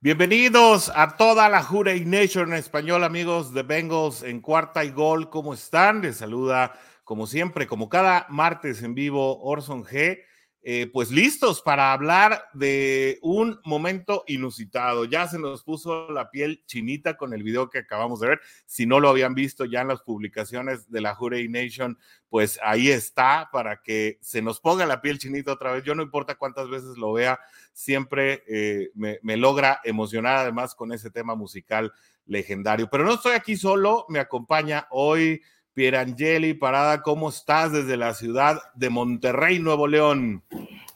Bienvenidos a toda la Jurey Nation en español, amigos de Bengals en cuarta y gol. ¿Cómo están? Les saluda, como siempre, como cada martes en vivo, Orson G. Eh, pues listos para hablar de un momento inusitado. Ya se nos puso la piel chinita con el video que acabamos de ver. Si no lo habían visto ya en las publicaciones de la Jurey Nation, pues ahí está para que se nos ponga la piel chinita otra vez. Yo no importa cuántas veces lo vea, siempre eh, me logra emocionar además con ese tema musical legendario. Pero no estoy aquí solo, me acompaña hoy Pierangeli Parada, ¿cómo estás desde la ciudad de Monterrey, Nuevo León?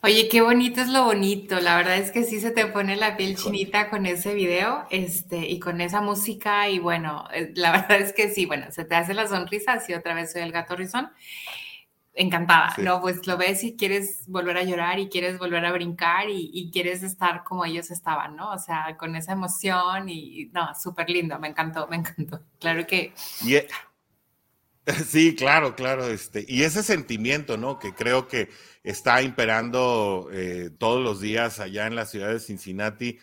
Oye, qué bonito es lo bonito. La verdad es que sí se te pone la piel chinita con ese video, este, y con esa música. Y bueno, eh, la verdad es que sí, bueno, se te hace la sonrisa. Así otra vez soy el gato rizón. Encantada, ¿no? Pues lo ves y quieres volver a llorar y quieres volver a brincar y, quieres estar como ellos estaban, ¿no? O sea, con esa emoción y, no, súper lindo. Me encantó, me encantó. Claro que. Sí, claro, claro. Este, y ese sentimiento, ¿no? Que creo que está imperando eh, todos los días allá en la ciudad de Cincinnati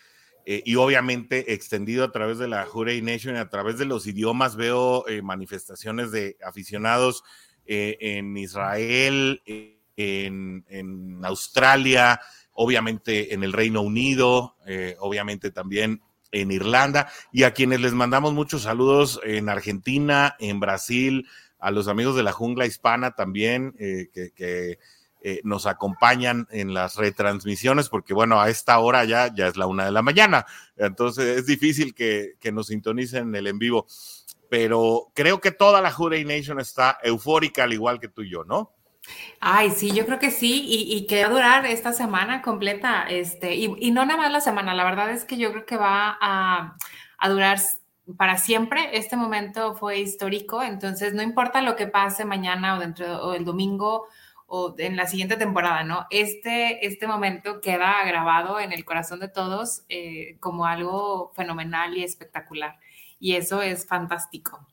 eh, y obviamente extendido a través de la Jurey Nation a través de los idiomas. Veo eh, manifestaciones de aficionados en Israel, en, Australia, obviamente en el Reino Unido, obviamente también en Irlanda y a quienes les mandamos muchos saludos en Argentina, en Brasil, a los amigos de la jungla hispana también, eh, que, eh, nos acompañan en las retransmisiones, porque bueno, a esta hora ya, ya es la una de la mañana, entonces es difícil que, nos sintonicen el en vivo, pero creo que toda la Juday Nation está eufórica, al igual que tú y yo, ¿no? Ay, sí, yo creo que sí, y, que va a durar esta semana completa, este, y, no nada más la semana, la verdad es que yo creo que va a, a durar para siempre. Este momento fue histórico, entonces no importa lo que pase mañana o dentro o el domingo o en la siguiente temporada, ¿no? Este, este momento queda grabado en el corazón de todos eh, como algo fenomenal y espectacular. Y eso es fantástico.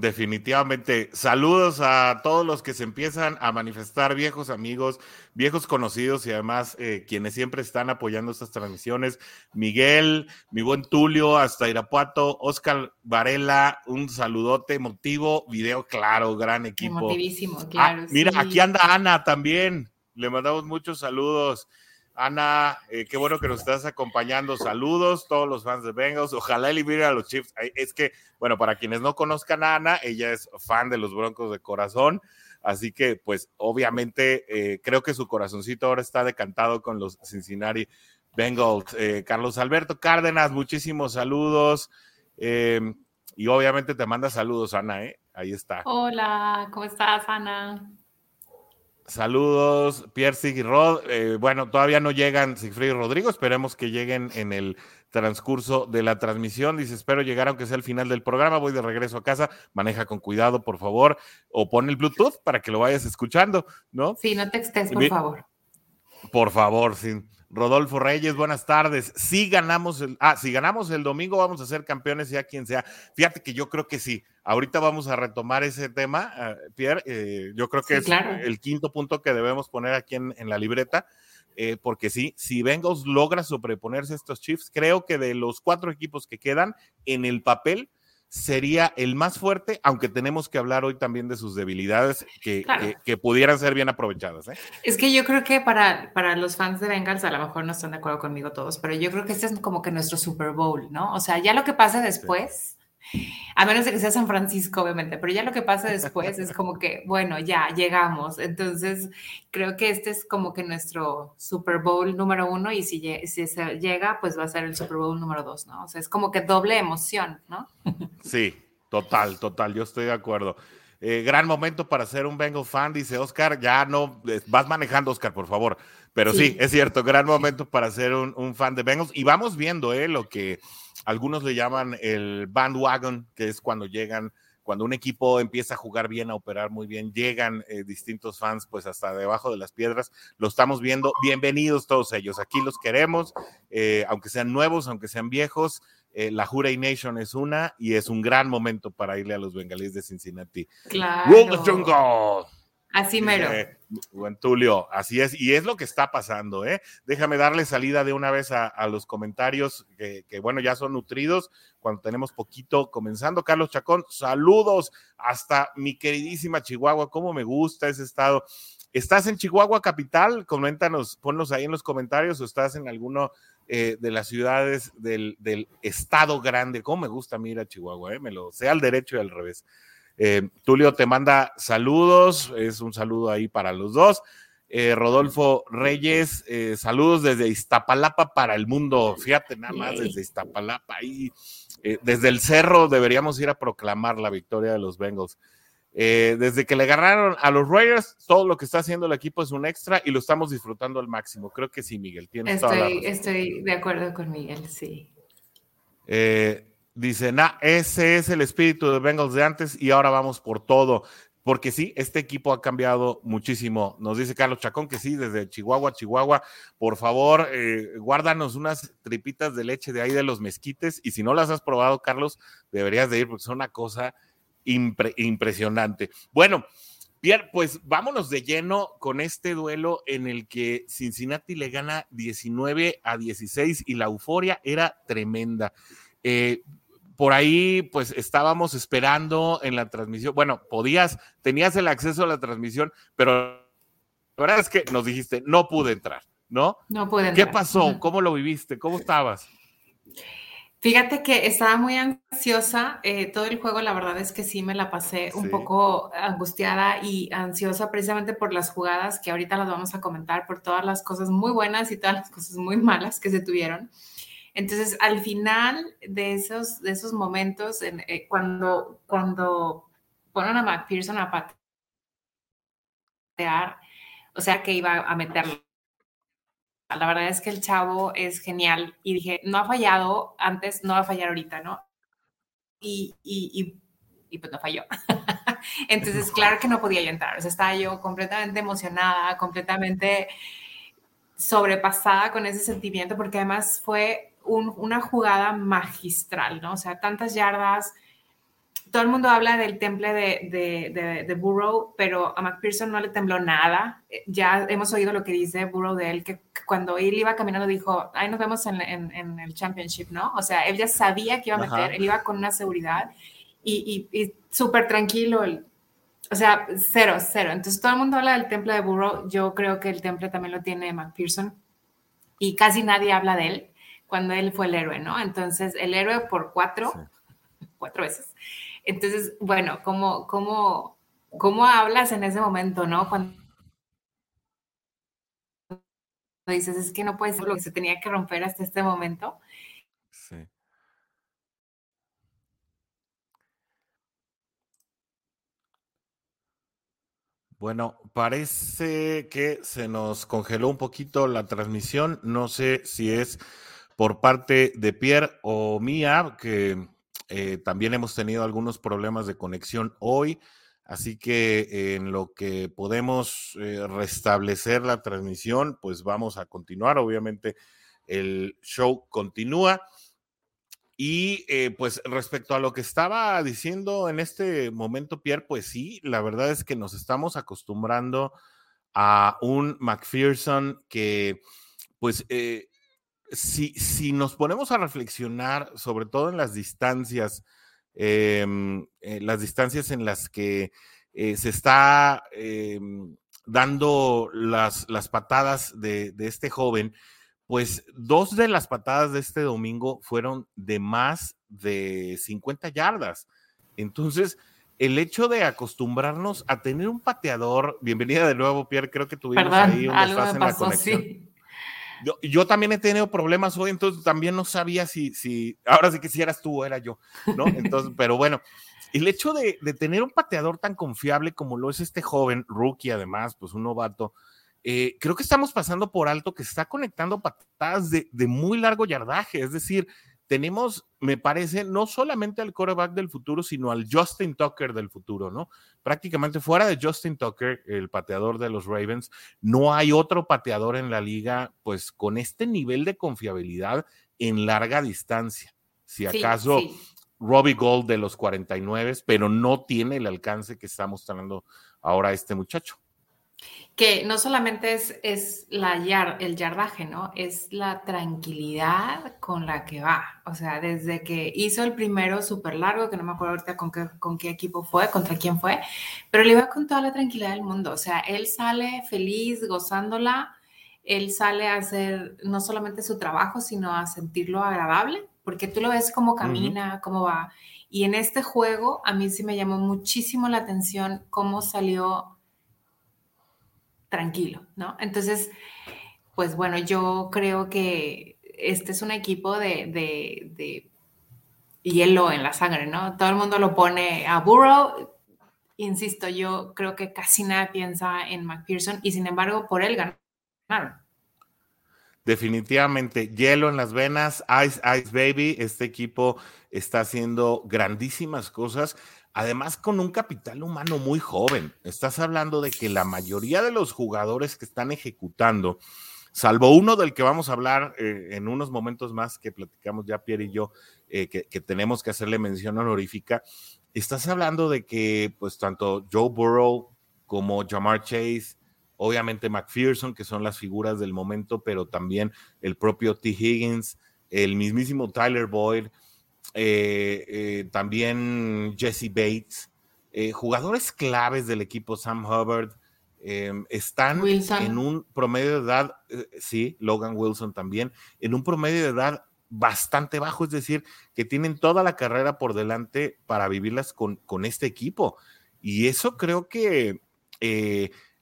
Definitivamente. Saludos a todos los que se empiezan a manifestar, viejos amigos, viejos conocidos y además eh, quienes siempre están apoyando estas transmisiones. Miguel, mi buen Tulio, hasta Irapuato, Oscar Varela, un saludote emotivo, video claro, gran equipo. Emotivísimo, ah, claro. mira, aquí anda Ana también. Le mandamos muchos saludos. Ana, eh, qué bueno que nos estás acompañando. Saludos, todos los fans de Bengals. Ojalá eliminen a los Chiefs. Es que, bueno, para quienes no conozcan a Ana, ella es fan de los Broncos de corazón. Así que, pues, obviamente, eh, creo que su corazoncito ahora está decantado con los Cincinnati Bengals. Eh, Carlos Alberto Cárdenas, muchísimos saludos. Em, y obviamente te manda saludos, Ana. Ahí está. Hola, ¿cómo estás, Ana? Saludos, Pierre Sigirod. Eh, bueno, todavía no llegan Sigfrido y Rodrigo, esperemos que lleguen en el transcurso de la transmisión. Dice, espero llegar aunque sea el final del programa, voy de regreso a casa, maneja con cuidado, por favor, o pon el Bluetooth para que lo vayas escuchando, ¿no? Sí, no te extes, por favor. Por favor, sí. Rodolfo Reyes, buenas tardes. Si ganamos el, ah, si ganamos el domingo, vamos a ser campeones, sea quien sea. Fíjate que yo creo que sí. Ahorita vamos a retomar ese tema, ah, Pierre. Eh, yo creo que es el quinto punto que debemos poner aquí en, la libreta. Eh, porque sí, si Bengals logra sobreponerse a estos Chiefs, creo que de los cuatro equipos que quedan en el papel, sería el más fuerte, aunque tenemos que hablar hoy también de sus debilidades que, que, pudieran ser bien aprovechadas. ¿eh? Es que yo creo que para, para los fans de Bengals, a lo mejor no están de acuerdo conmigo todos, pero yo creo que este es como que nuestro Super Bowl, ¿no? O sea, ya lo que pase después, a menos de que sea San Francisco, obviamente, pero ya lo que pasa después es como que, bueno, ya llegamos. Entonces, creo que este es como que nuestro Super Bowl número uno y si, si se llega, pues va a ser el Super Bowl número dos, ¿no? O sea, es como que doble emoción, ¿no? Sí, total, total, yo estoy de acuerdo. Eh, gran momento para ser un Bengal fan, dice Oscar. Ya no, vas manejando, Oscar, por favor. Pero sí, es cierto, gran momento para ser un, un, fan de Bengals. Y vamos viendo eh, lo que algunos le llaman el bandwagon, que es cuando llegan, cuando un equipo empieza a jugar bien, a operar muy bien, llegan eh, distintos fans pues hasta debajo de las piedras, lo estamos viendo, bienvenidos todos ellos, aquí los queremos, eh, aunque sean nuevos, aunque sean viejos, eh, la Juray Nation es una y es un gran momento para irle a los bengalíes de Cincinnati. Claro. jungle. Así mero. buen Tulio, así es, y es lo que está pasando, ¿eh? Déjame darle salida de una vez a, los comentarios que, bueno, ya son nutridos cuando tenemos poquito comenzando. Carlos Chacón, saludos hasta mi queridísima Chihuahua, cómo me gusta ese estado. ¿Estás en Chihuahua capital? Coméntanos, ponlos ahí en los comentarios o estás en alguno eh, de las ciudades del, estado grande. ¿Cómo me gusta mira Chihuahua? Eh? Me lo sea al derecho y al revés. Eh, Tulio te manda saludos, es un saludo ahí para los dos. Eh, Rodolfo Reyes, eh, saludos desde Iztapalapa para el mundo. Fíjate nada más desde Iztapalapa. Ahí, desde el cerro deberíamos ir a proclamar la victoria de los Bengals. desde que le agarraron a los Raiders, todo lo que está haciendo el equipo es un extra y lo estamos disfrutando al máximo. Creo que sí, Miguel. Tienes estoy, toda Estoy de acuerdo con Miguel, sí. Dice, nah, ese es el espíritu de Bengals de antes y ahora vamos por todo. Porque sí, este equipo ha cambiado muchísimo. Nos dice Carlos Chacón que sí, desde Chihuahua, Chihuahua. Por favor, eh, guárdanos unas tripitas de leche de ahí de los mezquites. Y si no las has probado, Carlos, deberías de ir porque son una cosa impresionante. Bueno, Pierre, pues vámonos de lleno con este duelo en el que Cincinnati le gana 19 a 16 y la euforia era tremenda. Eh, por ahí pues estábamos esperando en la transmisión, bueno, podías, tenías el acceso a la transmisión, pero la verdad es que nos dijiste, no pude entrar, ¿no? No pude entrar. ¿Qué pasó? ¿Cómo lo viviste? ¿Cómo estabas? Fíjate que estaba muy ansiosa, eh, todo el juego la verdad es que sí me la pasé un poco angustiada y ansiosa precisamente por las jugadas que ahorita las vamos a comentar, por todas las cosas muy buenas y todas las cosas muy malas que se tuvieron. Entonces, al final de esos, de esos momentos, eh, cuando, cuando ponen a McPherson a patear, o sea que iba a meterlo. La verdad es que el chavo es genial y dije, no ha fallado antes, no va a fallar ahorita, ¿no? Y, y, y, pues no falló. Entonces, claro que no podía yo entrar. O sea, estaba yo completamente emocionada, completamente sobrepasada con ese sentimiento, porque además fue una jugada magistral, ¿no? O sea, tantas yardas. Todo el mundo habla del temple de, de, Burrow, pero a McPherson no le tembló nada. Ya hemos oído lo que dice Burrow de él, que cuando él iba caminando dijo, ahí nos vemos en, el championship, ¿no? O sea, él ya sabía que iba a meter, él iba con una seguridad y, y, súper tranquilo. O sea, cero, cero. Entonces todo el mundo habla del temple de Burrow. Yo creo que el temple también lo tiene McPherson y casi nadie habla de él cuando él fue el héroe, ¿no? Entonces, el héroe por cuatro, cuatro veces. Entonces, bueno, ¿cómo, cómo, cómo hablas en ese momento, no? Cuando dices, es que no puede ser lo que se tenía que romper hasta este momento. Sí. Bueno, parece que se nos congeló un poquito la transmisión. No sé si es por parte de Pierre o mía, que eh, también hemos tenido algunos problemas de conexión hoy. Así que en lo que podemos eh, restablecer la transmisión, pues vamos a continuar. Obviamente el show continúa. Y eh, pues respecto a lo que estaba diciendo en este momento, Pierre, pues sí, la verdad es que nos estamos acostumbrando a un McPherson que pues si, nos ponemos a reflexionar, sobre todo en las distancias, em, eh, las distancias en las que eh, se está em, dando las, las patadas de, este joven, pues dos de las patadas de este domingo fueron de más de 50 yardas. Entonces, el hecho de acostumbrarnos a tener un pateador, bienvenida de nuevo, Pierre, creo que tuvimos ahí un desfase en la conexión. Yo, también he tenido problemas hoy, entonces también no sabía si, si ahora sí que si eras tú o era yo, ¿no? Entonces, pero bueno, el hecho de, tener un pateador tan confiable como lo es este joven, rookie además, pues un novato, eh, creo que estamos pasando por alto que está conectando patadas de, de muy largo yardaje, es decir, tenemos, me parece, no solamente al quarterback del futuro, sino al Justin Tucker del futuro, ¿no? Prácticamente fuera de Justin Tucker, el pateador de los Ravens, no hay otro pateador en la liga, pues con este nivel de confiabilidad en larga distancia. Si acaso Robbie Gold de los 49, pero no tiene el alcance que está mostrando ahora este muchacho que no solamente es, es la el yardaje, ¿no? Es la tranquilidad con la que va. O sea, desde que hizo el primero súper largo, que no me acuerdo ahorita con qué, con qué equipo fue, contra quién fue, pero le iba con toda la tranquilidad del mundo. O sea, él sale feliz, gozándola. Él sale a hacer no solamente su trabajo, sino a sentirlo agradable, porque tú lo ves cómo camina, cómo va. Y en este juego, a mí sí me llamó muchísimo la atención cómo salió tranquilo, ¿no? Entonces, pues bueno, yo creo que este es un equipo de, hielo en la sangre, ¿no? Todo el mundo lo pone a Burrow. Insisto, yo creo que casi nadie piensa en McPherson y sin embargo por él ganaron. Definitivamente, hielo en las venas, Ice Ice Baby, este equipo está haciendo grandísimas cosas además con un capital humano muy joven. Estás hablando de que la mayoría de los jugadores que están ejecutando, salvo uno del que vamos a hablar eh, en unos momentos más que platicamos ya Pierre y yo, eh, que, tenemos que hacerle mención honorífica, estás hablando de que pues tanto Joe Burrow como Jamar Chase, obviamente McPherson, que son las figuras del momento, pero también el propio T. Higgins, el mismísimo Tyler Boyd, también Jesse Bates, eh, jugadores claves del equipo Sam Hubbard, em, están en un promedio de edad, sí, Logan Wilson también, en un promedio de edad bastante bajo, es decir, que tienen toda la carrera por delante para vivirlas con, con este equipo. Y eso creo que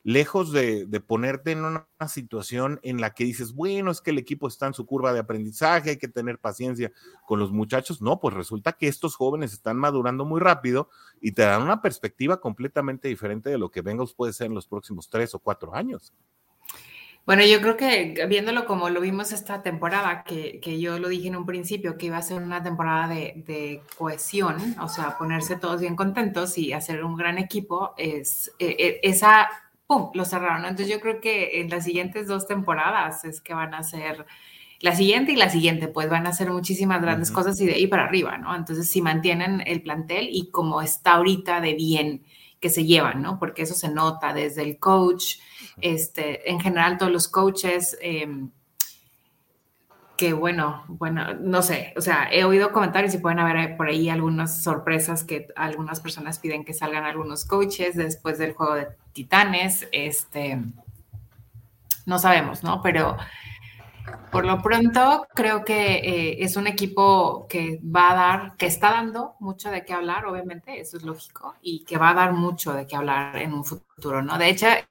lejos de, ponerte en una situación en la que dices, bueno, es que el equipo está en su curva de aprendizaje, hay que tener paciencia con los muchachos. No, pues resulta que estos jóvenes están madurando muy rápido y te dan una perspectiva completamente diferente de lo que Bengals puede ser en los próximos tres o cuatro años. Bueno, yo creo que viéndolo como lo vimos esta temporada, que, yo lo dije en un principio, que iba a ser una temporada de, cohesión, o sea, ponerse todos bien contentos y hacer un gran equipo, es eh, eh, esa ¡pum!, lo cerraron. Entonces yo creo que en las siguientes dos temporadas es que van a ser, la siguiente y la siguiente, pues van a ser muchísimas grandes cosas y de ahí para arriba, ¿no? Entonces si mantienen el plantel y como está ahorita de bien que se llevan, ¿no? Porque eso se nota desde el coach, este, en general todos los coaches. Eh, que bueno, bueno, no sé, o sea, he oído comentarios y pueden haber por ahí algunas sorpresas que algunas personas piden que salgan algunos coaches después del juego de titanes, este, no sabemos, ¿no? Pero por lo pronto creo que eh, es un equipo que va a dar, que está dando mucho de qué hablar, obviamente, eso es lógico, y que va a dar mucho de qué hablar en un futuro, ¿no? De hecho, eh,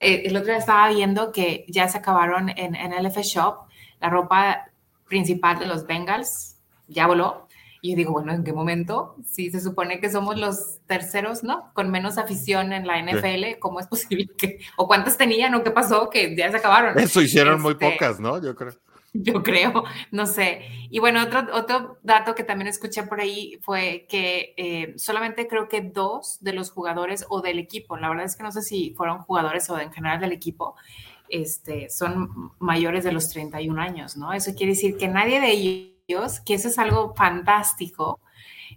el otro día estaba viendo que ya se acabaron en, en LF Shop la ropa principal de los Bengals ya voló. Y yo digo, bueno, ¿en qué momento? Si se supone que somos los terceros, ¿no? Con menos afición en la NFL, ¿cómo es posible que, o cuántas tenían o qué pasó que ya se acabaron? Eso hicieron muy este, pocas, ¿no? Yo creo. Yo creo, no sé. Y bueno, otro, otro dato que también escuché por ahí fue que eh, solamente creo que dos de los jugadores o del equipo, la verdad es que no sé si fueron jugadores o en general del equipo, este, son mayores de los 31 años, ¿no? Eso quiere decir que nadie de ellos, que eso es algo fantástico,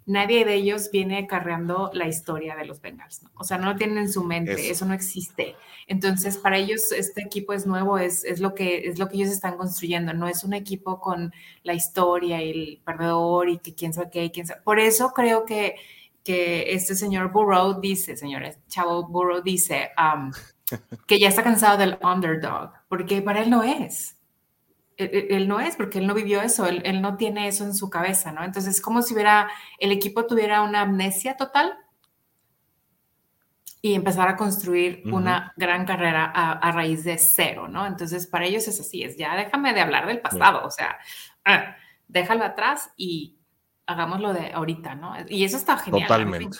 nadie de ellos viene acarreando la historia de los Bengals, ¿no? O sea, no lo tienen en su mente, eso, no existe. Entonces, para ellos este equipo es nuevo, es, es, lo que, es lo que ellos están construyendo, no es un equipo con la historia y el perdedor y que quién sabe qué, quién sabe. Por eso creo que, que este señor Burrow dice, señores, Chavo Burrow dice, um, que ya está cansado del underdog, porque para él no es. Él, no es, porque él no vivió eso, él, no tiene eso en su cabeza, ¿no? Entonces, es como si hubiera, el equipo tuviera una amnesia total y empezar a construir una gran carrera a, raíz de cero, ¿no? Entonces, para ellos es así, es ya déjame de hablar del pasado, o sea, ah, déjalo atrás y hagámoslo de ahorita, ¿no? Y eso está genial. Totalmente.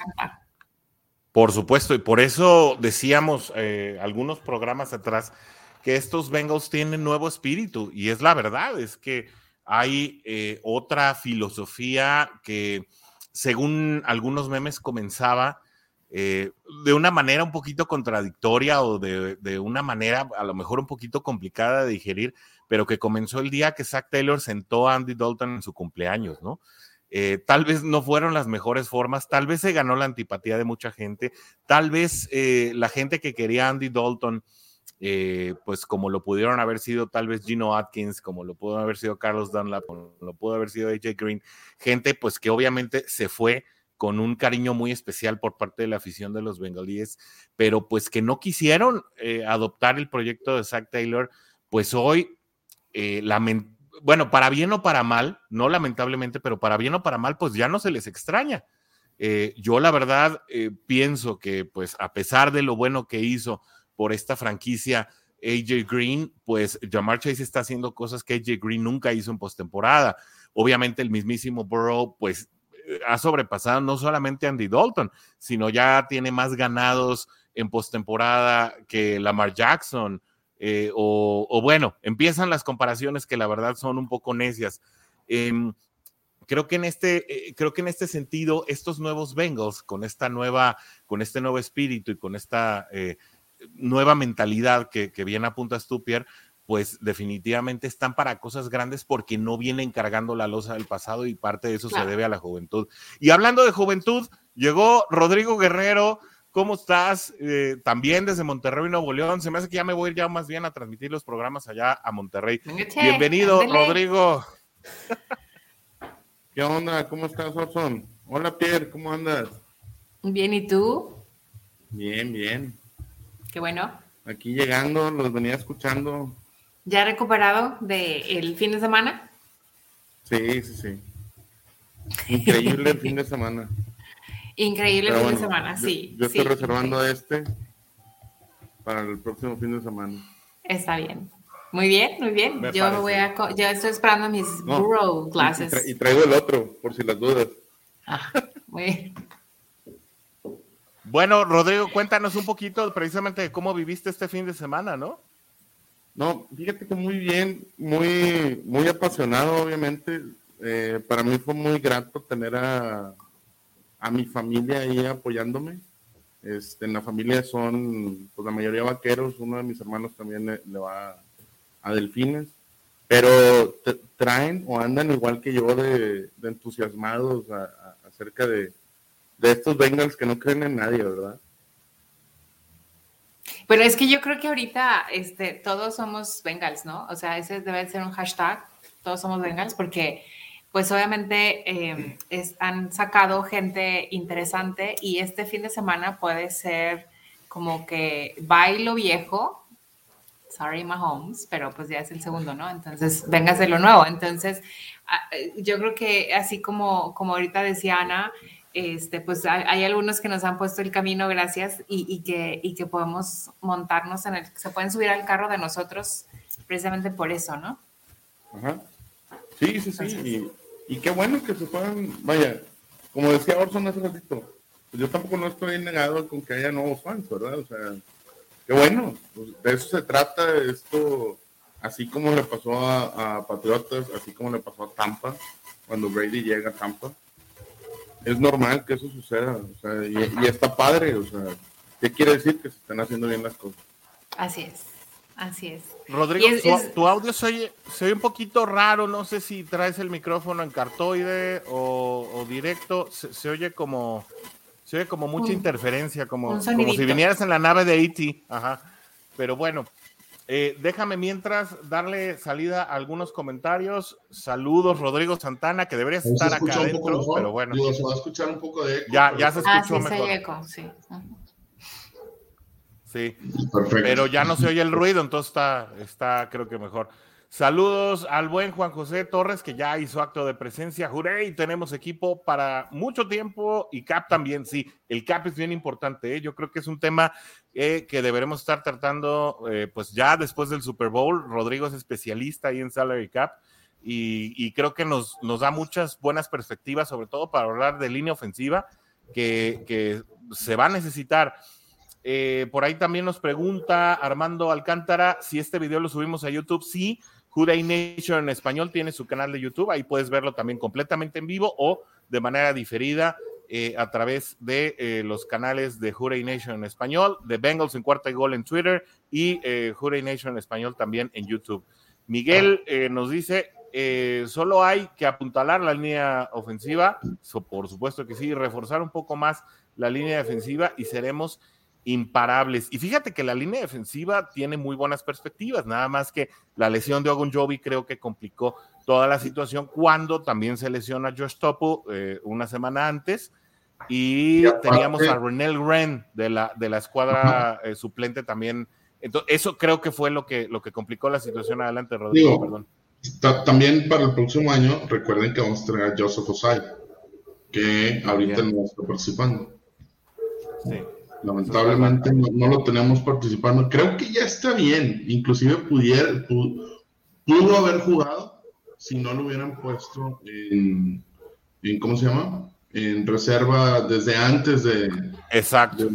Por supuesto, y por eso decíamos eh, algunos programas atrás que estos Bengals tienen nuevo espíritu, y es la verdad, es que hay eh, otra filosofía que, según algunos memes, comenzaba eh, de una manera un poquito contradictoria o de, de, una manera a lo mejor un poquito complicada de digerir, pero que comenzó el día que Zach Taylor sentó a Andy Dalton en su cumpleaños, ¿no? Eh, tal vez no fueron las mejores formas, tal vez se ganó la antipatía de mucha gente, tal vez eh, la gente que quería Andy Dalton, eh, pues como lo pudieron haber sido tal vez Gino Atkins, como lo pudo haber sido Carlos Dunlap, como lo pudo haber sido AJ Green, gente pues que obviamente se fue con un cariño muy especial por parte de la afición de los bengalíes, pero pues que no quisieron adoptar el proyecto de Zach Taylor, pues hoy lamentablemente bueno, para bien o para mal, no lamentablemente, pero para bien o para mal, pues ya no se les extraña. Eh, yo la verdad eh, pienso que pues a pesar de lo bueno que hizo por esta franquicia AJ Green, pues Jamar Chase está haciendo cosas que AJ Green nunca hizo en postemporada. Obviamente el mismísimo Burrow pues eh, ha sobrepasado no solamente a Andy Dalton, sino ya tiene más ganados en postemporada que Lamar Jackson, eh, o, bueno, empiezan las comparaciones que la verdad son un poco necias. Em, creo que en este, eh, creo que en este sentido, estos nuevos Bengals, con esta nueva, con este nuevo espíritu y con esta eh, nueva mentalidad que, que viene a punta Stupier, pues definitivamente están para cosas grandes porque no vienen cargando la losa del pasado y parte de eso se debe a la juventud. Y hablando de juventud, llegó Rodrigo Guerrero, ¿Cómo estás? Eh, también desde Monterrey, Nuevo León. Se me hace que ya me voy a ir ya más bien a transmitir los programas allá a Monterrey. Bienvenido, Rodrigo. ¿Qué onda? ¿Cómo estás, Orson? Hola, Pierre, ¿cómo andas? Bien, ¿y tú? Bien, bien. Qué bueno. Aquí llegando, los venía escuchando. ¿Ya recuperado del fin de semana? Sí, sí, sí. Increíble el fin de semana. Increíble fin de semana, sí. Yo estoy reservando este para el próximo fin de semana. Está bien. Muy bien, muy bien. yo voy a, ya estoy esperando mis no, classes. Y, traigo el otro, por si las dudas. Ah, muy bien. Bueno, Rodrigo, cuéntanos un poquito precisamente de cómo viviste este fin de semana, ¿no? No, fíjate que muy bien, muy, muy apasionado, obviamente. Eh, para mí fue muy grato tener a, a mi familia ahí apoyándome. Este, en la familia son, pues la mayoría vaqueros, uno de mis hermanos también le, va a, delfines, pero traen o andan igual que yo de, entusiasmados acerca de, de estos Bengals que no creen en nadie, ¿verdad? Pero es que yo creo que ahorita este, todos somos Bengals, ¿no? O sea, ese debe ser un hashtag, todos somos Bengals, porque pues obviamente eh, han sacado gente interesante y este fin de semana puede ser como que bailo viejo, sorry Mahomes, pero pues ya es el segundo, ¿no? Entonces, vengas de lo nuevo. Entonces, yo creo que así como, como ahorita decía Ana, este, pues hay, algunos que nos han puesto el camino, gracias, y, que, y que podemos montarnos en el, se pueden subir al carro de nosotros precisamente por eso, ¿no? Ajá. Sí, sí, sí. y, qué bueno que se puedan, vaya, como decía Orson hace ratito, pues yo tampoco no estoy negado con que haya nuevos fans, ¿verdad? O sea, qué bueno, pues de eso se trata esto, así como le pasó a, Patriotas, así como le pasó a Tampa, cuando Brady llega a Tampa. Es normal que eso suceda, o sea, y, y está padre, o sea, ¿qué quiere decir? Que se están haciendo bien las cosas. Así es. Así es. Rodrigo, tu, audio se oye, un poquito raro, no sé si traes el micrófono en cartoide o, directo, se, oye como se oye como mucha interferencia, como, como si vinieras en la nave de E.T. Ajá. Pero bueno, eh, déjame mientras darle salida a algunos comentarios. Saludos, Rodrigo Santana, que deberías estar acá adentro, pero bueno. se va a escuchar un poco de eco. Ya, ya se ah, escuchó mejor. eco, sí. Sí, pero ya no se oye el ruido, entonces está, está creo que mejor. Saludos al buen Juan José Torres, que ya hizo acto de presencia. Juré, y tenemos equipo para mucho tiempo y CAP también, sí. El CAP es bien importante. ¿eh? Yo creo que es un tema eh, que deberemos estar tratando, eh, pues ya después del Super Bowl. Rodrigo es especialista ahí en Salary Cap y, y creo que nos, nos, da muchas buenas perspectivas, sobre todo para hablar de línea ofensiva, que, que se va a necesitar. Eh, por ahí también nos pregunta Armando Alcántara si este video lo subimos a YouTube. Sí, Juday Nation en español tiene su canal de YouTube. Ahí puedes verlo también completamente en vivo o de manera diferida eh, a través de eh, los canales de Juday Nation en español, de Bengals en cuarta y gol en Twitter y eh, Nation en español también en YouTube. Miguel nos dice, eh, solo hay que apuntalar la línea ofensiva, por supuesto que sí, reforzar un poco más la línea defensiva y seremos imparables. Y fíjate que la línea defensiva tiene muy buenas perspectivas, nada más que la lesión de Ogun Jovi creo que complicó toda la situación cuando también se lesiona Josh Topo eh, una semana antes y, teníamos a Renel Ren de la, de la escuadra eh, suplente también. Entonces, eso creo que fue lo que, lo que complicó la situación adelante, Rodrigo. perdón. También para el próximo año, recuerden que vamos a tener a Joseph Osai, que ahorita no está participando. Sí. Lamentablemente no, lo tenemos participando. Creo que ya está bien. Inclusive pudiera, pudo, haber jugado si no lo hubieran puesto en, ¿cómo se llama? En reserva desde antes de, Exacto.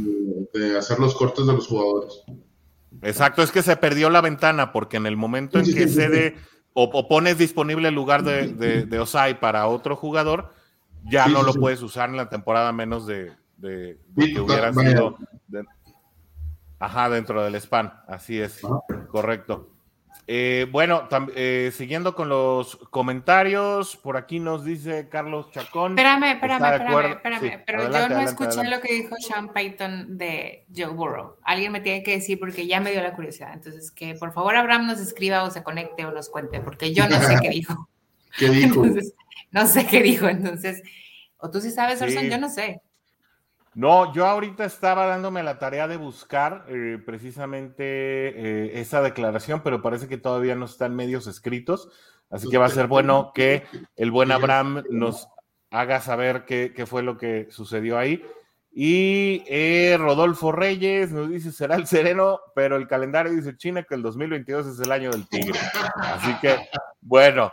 de, hacer los cortes de los jugadores. Exacto, es que se perdió la ventana porque en el momento en que cede o, pones disponible el lugar de, de, Osai para otro jugador, ya no lo puedes usar en la temporada menos de, de, que hubiera sido. ajá, dentro del spam, así es, correcto. Eh, bueno, eh, siguiendo con los comentarios, por aquí nos dice Carlos Chacón. Espérame, espérame, espérame, espérame, pero yo no escuché lo que dijo Sean Payton de Joe Burrow. Alguien me tiene que decir porque ya me dio la curiosidad. Entonces, que por favor Abraham nos escriba o se conecte o nos cuente, porque yo no sé qué dijo. ¿Qué dijo? no sé qué dijo, entonces, o tú sí sabes, Orson, yo no sé. No, yo ahorita estaba dándome la tarea de buscar eh, precisamente eh, esa declaración, pero parece que todavía no están medios escritos, así que va a ser bueno que el buen Abraham nos haga saber qué, fue lo que sucedió ahí. Y eh, Rodolfo Reyes nos dice, será el sereno, pero el calendario dice China que el 2022 es el año del tigre. Así que, bueno,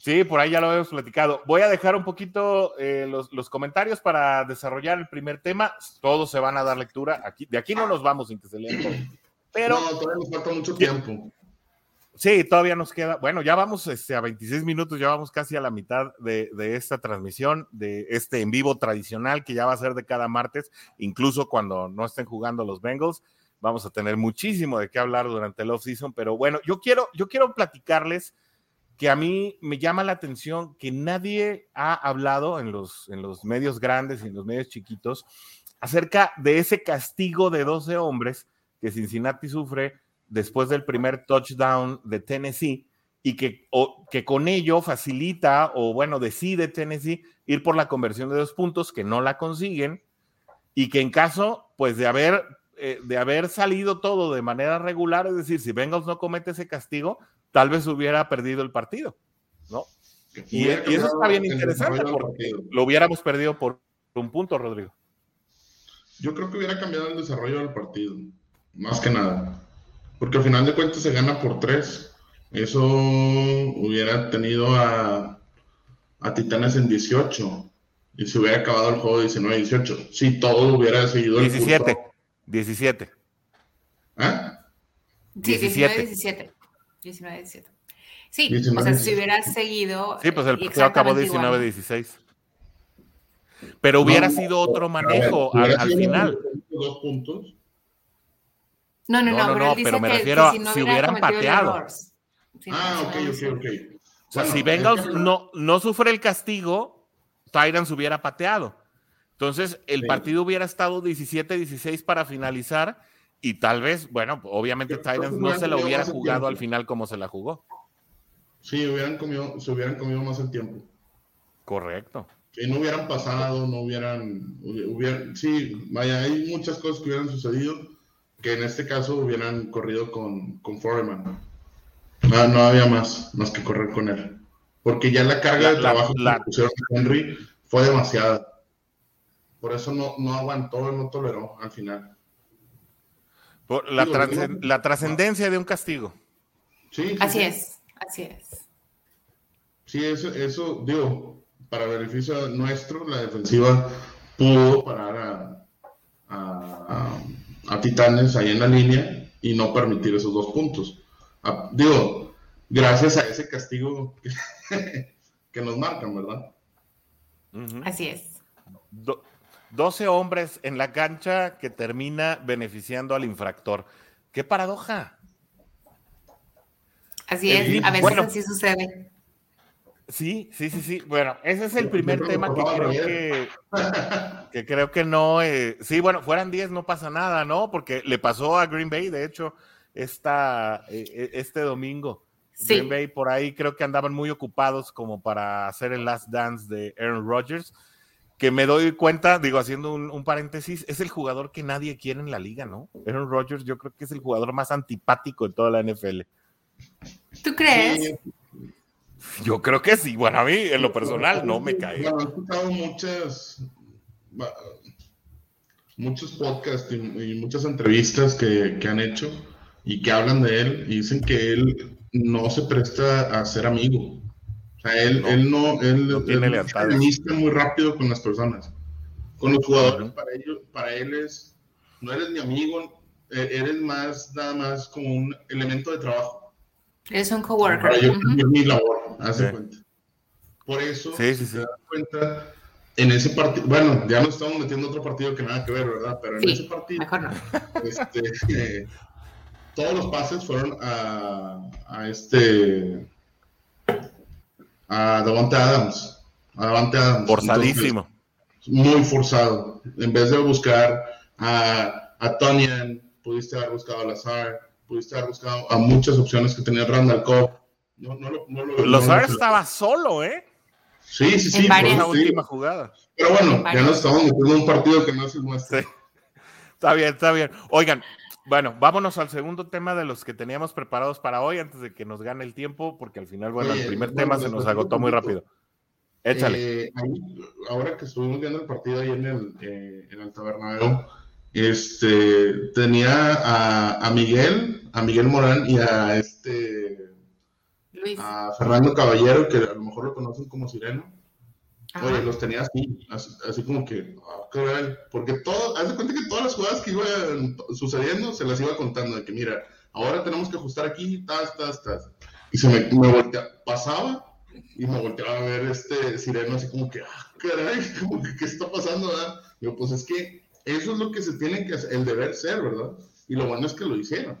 Sí, por ahí ya lo hemos platicado. Voy a dejar un poquito eh, los, comentarios para desarrollar el primer tema. Todos se van a dar lectura. Aquí, de aquí no nos vamos sin que se lean Pero, no, todavía nos falta mucho tiempo. Sí, todavía nos queda. Bueno, ya vamos este, a 26 minutos, ya vamos casi a la mitad de, de, esta transmisión, de este en vivo tradicional que ya va a ser de cada martes, incluso cuando no estén jugando los Bengals. Vamos a tener muchísimo de qué hablar durante el off-season, pero bueno, yo quiero, yo quiero platicarles que a mí me llama la atención que nadie ha hablado en los, en los medios grandes y en los medios chiquitos acerca de ese castigo de 12 hombres que Cincinnati sufre después del primer touchdown de Tennessee y que, que con ello facilita o bueno, decide Tennessee ir por la conversión de dos puntos que no la consiguen y que en caso pues de haber, eh, de haber salido todo de manera regular, es decir, si Bengals no comete ese castigo, tal vez hubiera perdido el partido, ¿no? Y, eso está bien interesante porque lo hubiéramos perdido por un punto, Rodrigo. Yo creo que hubiera cambiado el desarrollo del partido, más que nada. Porque al final de cuentas se gana por tres. Eso hubiera tenido a, a Titanes en 18 y se hubiera acabado el juego 19-18. Si todo hubiera seguido el 17. 17. ¿Ah? 17. 17. 19-17. Sí, o sea, si hubiera seguido. Sí, pues el partido acabó 19-16. Pero hubiera sido otro manejo al, final. Dos puntos. No, no, no, no, pero, me refiero a si, hubieran pateado. ah, ok, ok, ok. O sea, si Bengals no, no sufre el castigo, Tyrants hubiera pateado. Entonces, el partido hubiera estado 17-16 para finalizar y tal vez, bueno, obviamente Titans no se la hubiera jugado al final como se la jugó. Sí, hubieran comido, se hubieran comido más el tiempo. Correcto. Que no hubieran pasado, no hubieran, hubieran, sí, vaya, hay muchas cosas que hubieran sucedido que en este caso hubieran corrido con, con Foreman. No, no había más, más que correr con él. Porque ya la carga de trabajo que pusieron Henry fue demasiada. Por eso no, no aguantó, no toleró al final la, trascendencia de un castigo. Sí, así es, así es. Sí, eso, eso, digo, para beneficio nuestro, la defensiva pudo parar a, a, Titanes ahí en la línea y no permitir esos dos puntos. digo, gracias a ese castigo que, nos marcan, ¿verdad? Así es. 12 hombres en la cancha que termina beneficiando al infractor. ¡Qué paradoja! Así es, a veces así sucede. Sí, sí, sí, sí. Bueno, ese es el primer tema que creo que, que creo que no. Eh, sí, bueno, fueran 10 no pasa nada, ¿no? Porque le pasó a Green Bay, de hecho, esta, eh, eh, este domingo. Green Bay por ahí creo que andaban muy ocupados como para hacer el last dance de Aaron Rodgers, que me doy cuenta, digo, haciendo un, paréntesis, es el jugador que nadie quiere en la liga, ¿no? Aaron Rodgers yo creo que es el jugador más antipático de toda la NFL. ¿Tú crees? Yo creo que sí. Bueno, a mí en lo personal no me cae. Bueno, he escuchado muchas, muchos podcasts y, muchas entrevistas que, han hecho y que hablan de él y dicen que él no se presta a ser amigo. O sea, él no, él no, él, no tiene muy rápido con las personas. Con los jugadores, para, ellos, para él es, no eres mi amigo, e, eres más, nada más como un elemento de trabajo. Es un coworker. Para mi labor hace cuenta. Por eso, sí, sí, se da cuenta, en ese partido, bueno, ya nos estamos metiendo otro partido que nada que ver, ¿verdad? Pero en ese partido, este, eh, todos los pases fueron a, a este, a Davante Adams. A Davante Adams. Forzadísimo. muy forzado. En vez de buscar a, a Tonian, pudiste haber buscado a Lazar, pudiste haber buscado a muchas opciones que tenía Randall Cobb no, no lo, no lo, estaba solo, ¿eh? Sí, sí, sí. Fue la última jugada. Pero bueno, ya nos estamos metiendo en un partido que no se muestra. Está bien, está bien. Oigan, bueno, vámonos al segundo tema de los que teníamos preparados para hoy antes de que nos gane el tiempo, porque al final, bueno, el primer tema se nos agotó muy rápido. Échale. Eh, ahora que estuvimos viendo el partido ahí en el, eh, en el Tabernadero, este, tenía a, a, Miguel, a Miguel Morán y a este a Fernando Caballero, que a lo mejor lo conocen como Sireno. Oye, los tenía así, así, como que, ah, porque todo, haz de cuenta que todas las jugadas que iban sucediendo se las iba contando, de que mira, ahora tenemos que ajustar aquí, tas, tas, tas. Y se me, me voltea, pasaba y me volteaba a ver este sireno así como que, ah, caray, como que, ¿qué está pasando? ¿verdad? Digo, pues es que eso es lo que se tiene que hacer, el deber ser, ¿verdad? Y lo bueno es que lo hicieron.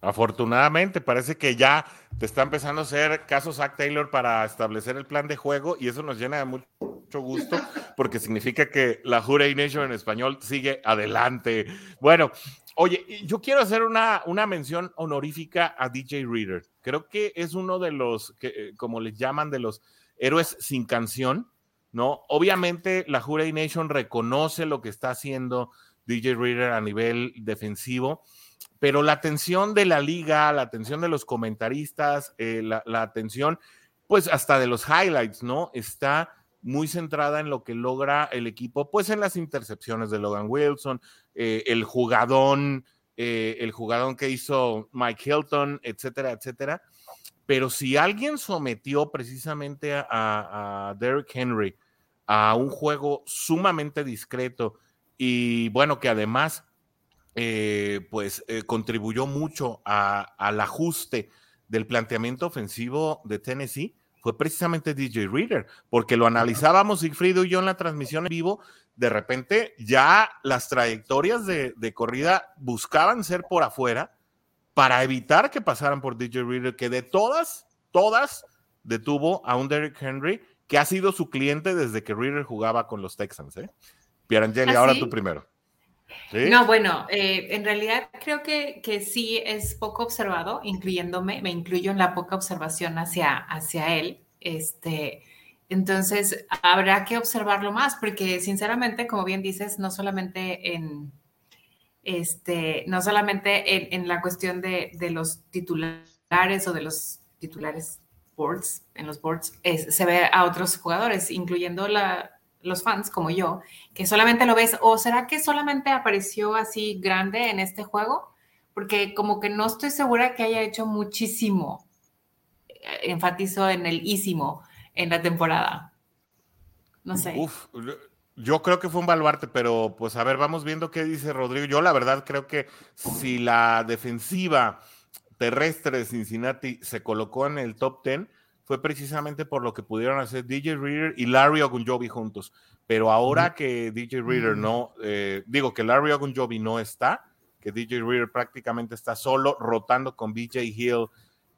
Afortunadamente, parece que ya te está empezando a hacer caso Zach Taylor para establecer el plan de juego y eso nos llena de mucho gusto porque significa que la Jurey Nation en español sigue adelante. Bueno, oye, yo quiero hacer una, una mención honorífica a DJ Reader. Creo que es uno de los, que, eh, como les llaman, de los héroes sin canción, ¿no? Obviamente la Jurey Nation reconoce lo que está haciendo DJ Reader a nivel defensivo pero la atención de la liga, la atención de los comentaristas, eh, la, atención, pues hasta de los highlights, ¿no? Está muy centrada en lo que logra el equipo, pues en las intercepciones de Logan Wilson, eh, el jugadón, eh, el jugadón que hizo Mike Hilton, etcétera, etcétera. Pero si alguien sometió precisamente a, a Derrick Henry a un juego sumamente discreto y bueno, que además eh, pues eh, contribuyó mucho al ajuste del planteamiento ofensivo de Tennessee fue precisamente DJ Reader, porque lo analizábamos Sigfrido y yo en la transmisión en vivo, de repente ya las trayectorias de, corrida buscaban ser por afuera para evitar que pasaran por DJ Reader, que de todas, todas detuvo a un Derrick Henry que ha sido su cliente desde que Reader jugaba con los Texans. ¿eh? Pierangeli, ¿Ah, ahora tú primero. No, bueno, eh, en realidad creo que, que, sí es poco observado, incluyéndome, me incluyo en la poca observación hacia, hacia él. Este, entonces, habrá que observarlo más, porque sinceramente, como bien dices, no solamente en, este, no solamente en, la cuestión de, de, los titulares o de los titulares boards, en los boards, se ve a otros jugadores, incluyendo la, los fans como yo, que solamente lo ves, o será que solamente apareció así grande en este juego, porque como que no estoy segura que haya hecho muchísimo, eh, enfatizo en el ísimo en la temporada. No sé. Uf, yo creo que fue un baluarte, pero pues a ver, vamos viendo qué dice Rodrigo. Yo la verdad creo que si la defensiva terrestre de Cincinnati se colocó en el top 10, fue precisamente por lo que pudieron hacer DJ Reader y Larry Ogunjobi juntos. Pero ahora que DJ Reader no, eh, digo que Larry Ogunjobi no está, que DJ Reader prácticamente está solo, rotando con BJ Hill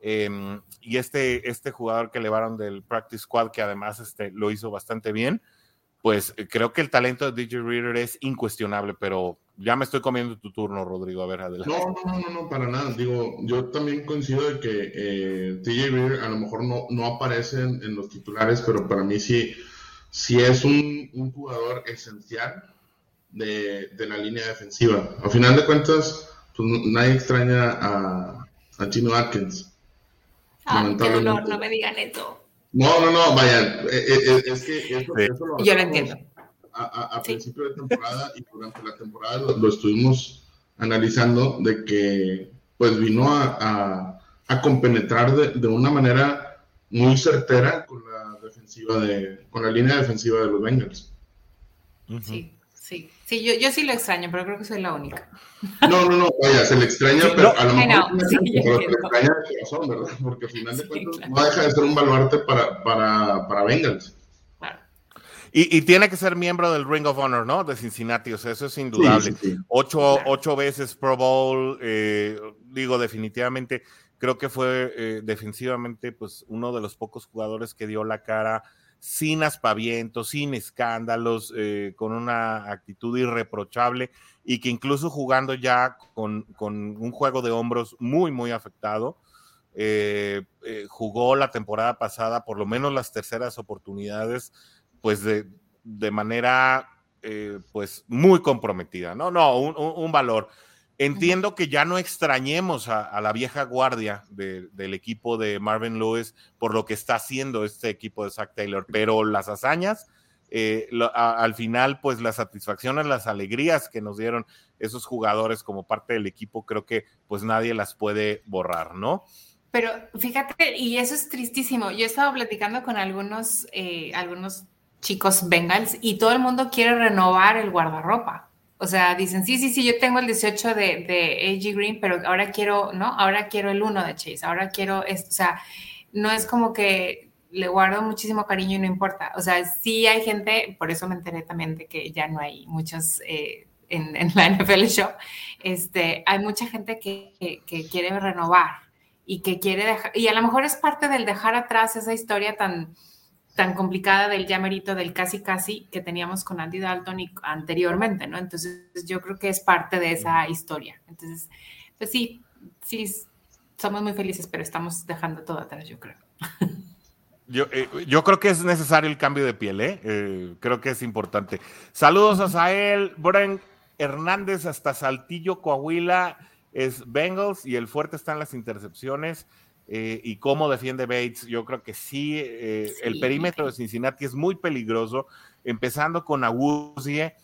Em, y este, este jugador que elevaron del Practice Squad, que además este, lo hizo bastante bien, pues eh, creo que el talento de DJ Reader es incuestionable, pero ya me estoy comiendo tu turno, Rodrigo. A ver, adelante. No, no, no, no, para nada. Digo, yo también coincido de que eh, DJ Reader a lo mejor no, no aparece en, los titulares, pero para mí sí, sí es un, un jugador esencial de, de, la línea defensiva. A final de cuentas, pues nadie extraña a, a Chino Atkins. Ah, qué dolor, no me digan eso. No, no, no, vaya, eh, eh, eh, es que eso, lo Yo lo entiendo. A, principio de temporada y durante la temporada lo, estuvimos analizando de que pues vino a, a compenetrar de, de, una manera muy certera con la defensiva de, con la línea defensiva de los Bengals. Sí. Sí, sí, yo, yo sí lo extraño, pero creo que soy la única. No, no, no, vaya, se le extraña, pero a lo mejor no, se le extraña de corazón, ¿verdad? Porque al final de cuentas no deja de ser un baluarte para, para, para Bengals. Claro. Y, y, tiene que ser miembro del Ring of Honor, ¿no? De Cincinnati, o sea, eso es indudable. Ocho, ocho, veces Pro Bowl, eh, digo, definitivamente, creo que fue eh, defensivamente, pues, uno de los pocos jugadores que dio la cara sin aspavientos, sin escándalos, eh, con una actitud irreprochable y que incluso jugando ya con, un juego de hombros muy, muy afectado, eh, eh, jugó la temporada pasada por lo menos las terceras oportunidades, pues de, manera pues muy comprometida, ¿no? No, un valor. Entiendo que ya no extrañemos a, la vieja guardia del equipo de Marvin Lewis por lo que está haciendo este equipo de Zach Taylor, pero las hazañas, eh, al final, pues las satisfacciones, las alegrías que nos dieron esos jugadores como parte del equipo, creo que pues nadie las puede borrar, ¿no? Pero fíjate, y eso es tristísimo. Yo he estado platicando con algunos, eh, algunos chicos Bengals y todo el mundo quiere renovar el guardarropa. O sea, dicen, sí, sí, sí, yo tengo el 18 de, de AG Green, pero ahora quiero, ¿no? Ahora quiero el 1 de Chase, ahora quiero esto. O sea, no es como que le guardo muchísimo cariño y no importa. O sea, sí hay gente, por eso me enteré también de que ya no hay muchos eh, en, en, la NFL Show, este, hay mucha gente que, que, quiere renovar y que quiere dejar, y a lo mejor es parte del dejar atrás esa historia tan tan complicada del llamerito del casi casi que teníamos con Andy Dalton y anteriormente, ¿no? Entonces yo creo que es parte de esa historia. Entonces, pues sí, sí, somos muy felices, pero estamos dejando todo atrás, yo creo. Yo, eh, yo creo que es necesario el cambio de piel, ¿eh? ¿eh? creo que es importante. Saludos a Sael, Bren Hernández hasta Saltillo, Coahuila, es Bengals y el fuerte está en las intercepciones. Eh, y cómo defiende Bates, yo creo que eh, sí, el perímetro de Cincinnati es muy peligroso, empezando con Awuzie,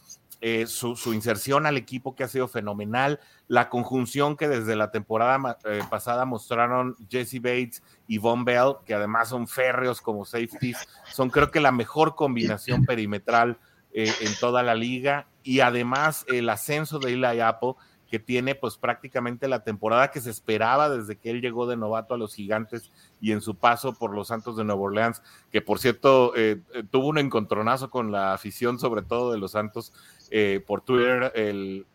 eh, su, inserción al equipo que ha sido fenomenal, la conjunción que desde la temporada pasada mostraron Jesse Bates y Von Bell, que además son férreos como safeties, son creo que la mejor combinación perimetral en toda la liga, y además el ascenso de Eli Apple, que tiene pues prácticamente la temporada que se esperaba desde que él llegó de novato a los gigantes y en su paso por los Santos de Nueva Orleans, que por cierto eh, eh, tuvo un encontronazo con la afición sobre todo de los Santos eh, por Twitter el,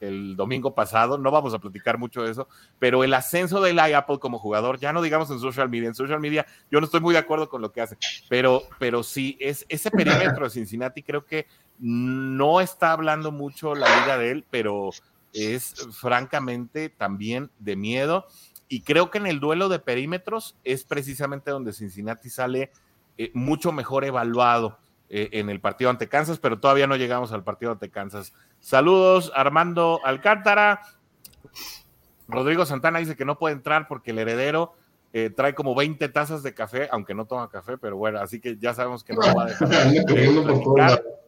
el domingo pasado, no vamos a platicar mucho de eso, pero el ascenso de Eli Apple como jugador, ya no digamos en social media, en social media yo no estoy muy de acuerdo con lo que hace, pero, pero sí, es, ese perímetro de Cincinnati creo que no está hablando mucho la liga de él, pero es francamente también de miedo. Y creo que en el duelo de perímetros es precisamente donde Cincinnati sale eh, mucho mejor evaluado eh, en el partido ante Kansas, pero todavía no llegamos al partido ante Kansas. Saludos, Armando Alcántara. Rodrigo Santana dice que no puede entrar porque el heredero eh, trae como 20 tazas de café, aunque no toma café, pero bueno, así que ya sabemos que no va a dejar.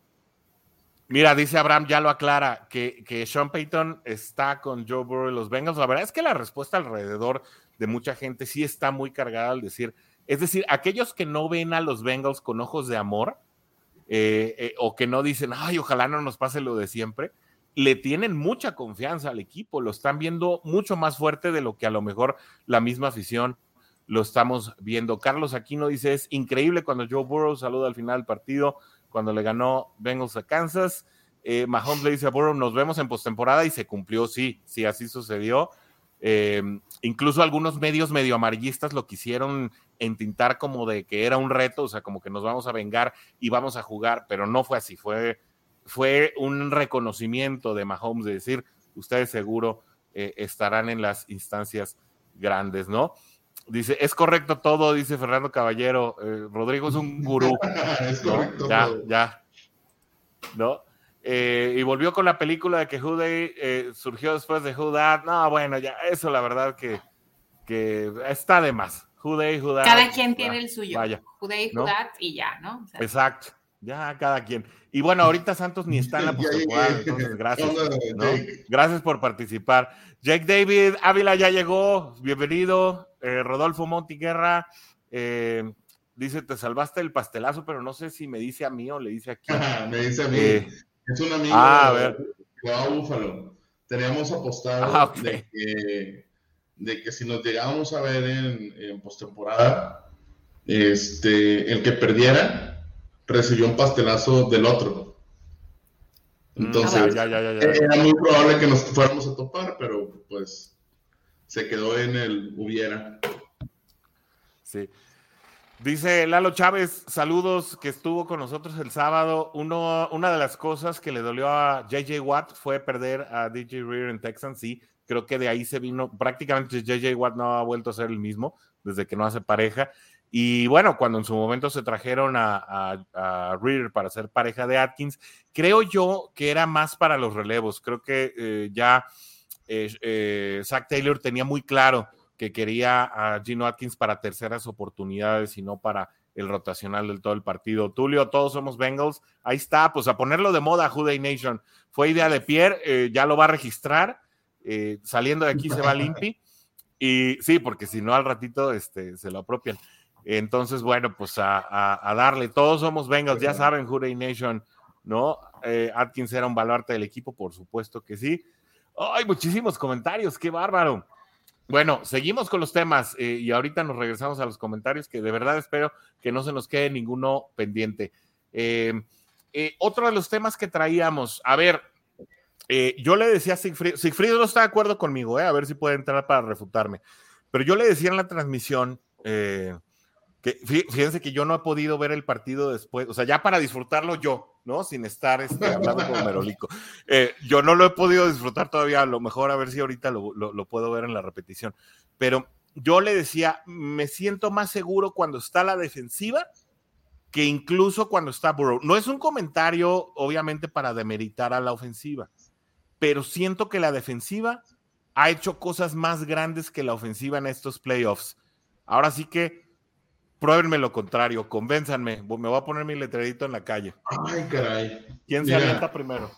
Mira, dice Abraham, ya lo aclara, que, que, Sean Payton está con Joe Burrow y los Bengals. La verdad es que la respuesta alrededor de mucha gente sí está muy cargada al decir, es decir, aquellos que no ven a los Bengals con ojos de amor eh, eh, o que no dicen, ay, ojalá no nos pase lo de siempre, le tienen mucha confianza al equipo, lo están viendo mucho más fuerte de lo que a lo mejor la misma afición lo estamos viendo. Carlos Aquino dice, es increíble cuando Joe Burrow saluda al final del partido cuando le ganó Bengals a Kansas. Eh, Mahomes le dice a Burrow, nos vemos en postemporada y se cumplió, sí, sí, así sucedió. Em, incluso algunos medios medio amarillistas lo quisieron entintar como de que era un reto, o sea, como que nos vamos a vengar y vamos a jugar, pero no fue así, fue, fue un reconocimiento de Mahomes de decir, ustedes seguro eh, estarán en las instancias grandes, ¿no? Dice, es correcto todo, dice Fernando Caballero. Eh, Rodrigo es un gurú. es correcto. Ya, ya. ¿No? Eh, y volvió con la película de que Who eh, surgió después de Who No, bueno, ya, eso la verdad que, que está de más. Who Day, Cada quien tiene el suyo. Vaya. Who y ya, ¿no? Exacto. Ya, cada quien. Y bueno, ahorita Santos ni está en la postemporada, entonces gracias. ¿no? Gracias por participar. Jake David, Ávila ya llegó, bienvenido. Eh, Rodolfo Montiguerra, eh, dice, te salvaste el pastelazo, pero no sé si me dice a mí o le dice aquí. me dice a mí. Eh, es un amigo ah, a ver. de Búfalo. Teníamos apostado ah, de, que, de, que, si nos llegábamos a ver en, en postemporada, este, el que perdiera recibió un pastelazo del otro. Mm, Entonces, era muy probable que nos fuéramos a topar, pero pues se quedó en el hubiera. Sí. Dice Lalo Chávez, saludos, que estuvo con nosotros el sábado. Uno, una de las cosas que le dolió a JJ Watt fue perder a DJ Rear en Texans. Sí, creo que de ahí se vino. Prácticamente JJ Watt no ha vuelto a ser el mismo desde que no hace pareja. Y bueno, cuando en su momento se trajeron a, Rear para ser pareja de Atkins, creo yo que era más para los relevos. Creo que eh, ya eh, Zach Taylor tenía muy claro que quería a Gino Atkins para terceras oportunidades y no para el rotacional del todo el partido. Tulio, todos somos Bengals. Ahí está, pues a ponerlo de moda, Juday Nation. Fue idea de Pierre, eh, ya lo va a registrar. Eh, saliendo de aquí se va limpi. Y sí, porque si no al ratito este, se lo apropian. Entonces, bueno, pues a, darle. Todos somos Bengals, ya saben, Juday Nation, ¿no? Atkins era un baluarte del equipo, por supuesto que sí. Hay muchísimos comentarios, qué bárbaro. Bueno, seguimos con los temas eh, y ahorita nos regresamos a los comentarios que de verdad espero que no se nos quede ninguno pendiente. Eh, eh, otro de los temas que traíamos, a ver, yo le decía a Sigfrido, Sigfrido no está de acuerdo conmigo, a ver si puede entrar para refutarme, pero yo le decía en la transmisión, fíjense que yo no he podido ver el partido después, o sea, ya para disfrutarlo yo, ¿no? Sin estar este, hablando como Merolico. Eh, yo no lo he podido disfrutar todavía, a lo mejor a ver si ahorita lo, puedo ver en la repetición, pero yo le decía, me siento más seguro cuando está la defensiva que incluso cuando está Burrow. No es un comentario, obviamente, para demeritar a la ofensiva, pero siento que la defensiva ha hecho cosas más grandes que la ofensiva en estos playoffs. Ahora sí que pruébenme lo contrario, convénzanme. Me voy a poner mi letrerito en la calle. Ay, caray. ¿Quién se alienta primero?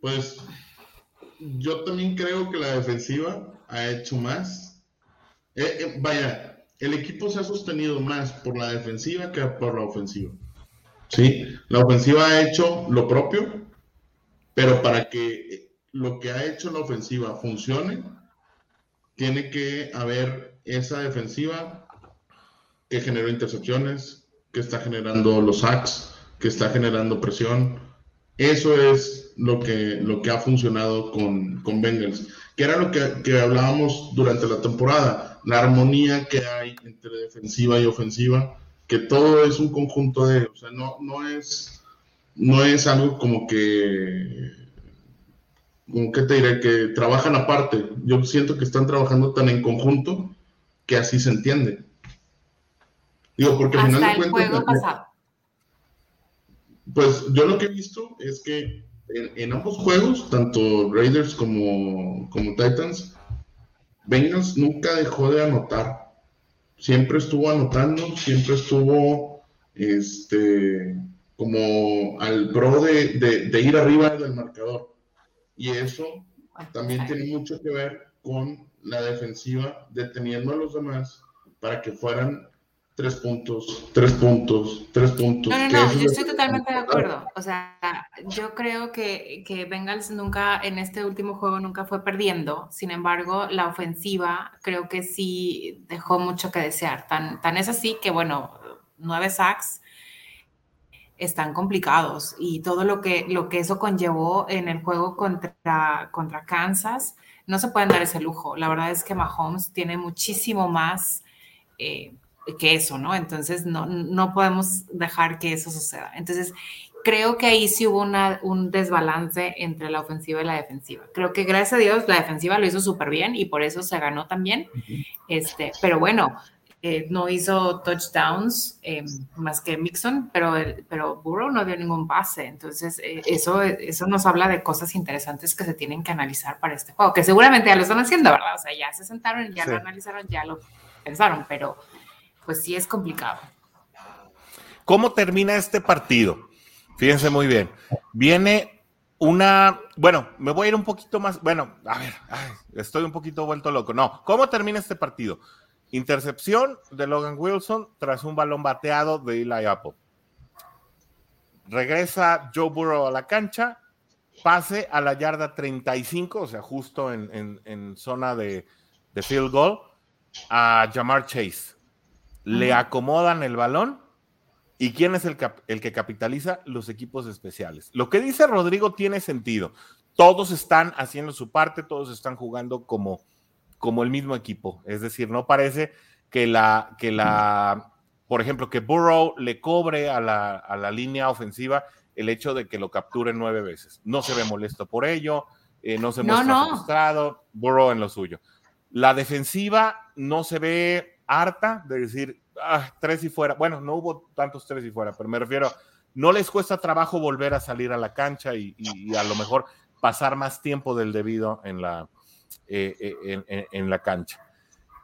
Pues yo también creo que la defensiva ha hecho más. Eh, eh, vaya, el equipo se ha sostenido más por la defensiva que por la ofensiva. Sí, la ofensiva ha hecho lo propio, pero para que lo que ha hecho la ofensiva funcione, tiene que haber esa defensiva que generó intercepciones, que está generando los sacks, que está generando presión. Eso es lo que, lo que ha funcionado con, con Bengals, que era lo que, que hablábamos durante la temporada, la armonía que hay entre defensiva y ofensiva, que todo es un conjunto de, o sea, no, no es, no es algo como que, como que te diré, que trabajan aparte. Yo siento que están trabajando tan en conjunto que así se entiende. Digo, porque al final de cuentas. Pues yo lo que he visto es que en, ambos juegos, tanto Raiders como, como Titans, Bengals nunca dejó de anotar. Siempre estuvo anotando, siempre estuvo este como al pro de, de ir arriba del marcador. Y eso también tiene mucho que ver con la defensiva deteniendo a los demás para que fueran tres puntos, tres puntos, tres puntos. No, no, no, yo estoy totalmente de acuerdo. O sea, yo creo que, que Bengals nunca, en este último juego, nunca fue perdiendo. Sin embargo, la ofensiva creo que sí dejó mucho que desear. Tan, tan es así que, bueno, nueve sacks están complicados y todo lo que, lo que eso conllevó en el juego contra, contra Kansas no se pueden dar ese lujo. La verdad es que Mahomes tiene muchísimo más eh, que eso, ¿no? Entonces no, no podemos dejar que eso suceda. Entonces, creo que ahí sí hubo una, un desbalance entre la ofensiva y la defensiva. Creo que gracias a Dios la defensiva lo hizo súper bien y por eso se ganó también. Este, pero bueno, eh, no hizo touchdowns eh, más que Mixon, pero, pero Burrow no dio ningún pase. Entonces, eh, eso, eso nos habla de cosas interesantes que se tienen que analizar para este juego, que seguramente ya lo están haciendo, ¿verdad? O sea, ya se sentaron, ya lo analizaron, ya lo pensaron, pero pues sí es complicado. ¿Cómo termina este partido? Fíjense muy bien. Viene una, bueno, me voy a ir un poquito más, bueno, a ver, estoy un poquito vuelto loco. No, ¿cómo termina este partido? Intercepción de Logan Wilson tras un balón bateado de Eli Apple. Regresa Joe Burrow a la cancha, pase a la yarda 35, o sea, justo en, zona de, de, field goal, a Jamar Chase. Le acomodan el balón. ¿Y quién es el, el que capitaliza? Los equipos especiales. Lo que dice Rodrigo tiene sentido. Todos están haciendo su parte, todos están jugando como, como el mismo equipo. Es decir, no parece que la, que la, por ejemplo, que Burrow le cobre a la, a la línea ofensiva el hecho de que lo capture nueve veces. No se ve molesto por ello, eh, no se muestra frustrado, Burrow en lo suyo. La defensiva no se ve harta de decir, ah, tres y fuera. Bueno, no hubo tantos tres y fuera, pero me refiero, no les cuesta trabajo volver a salir a la cancha y a lo mejor pasar más tiempo del debido en la, eh, eh, en, la cancha.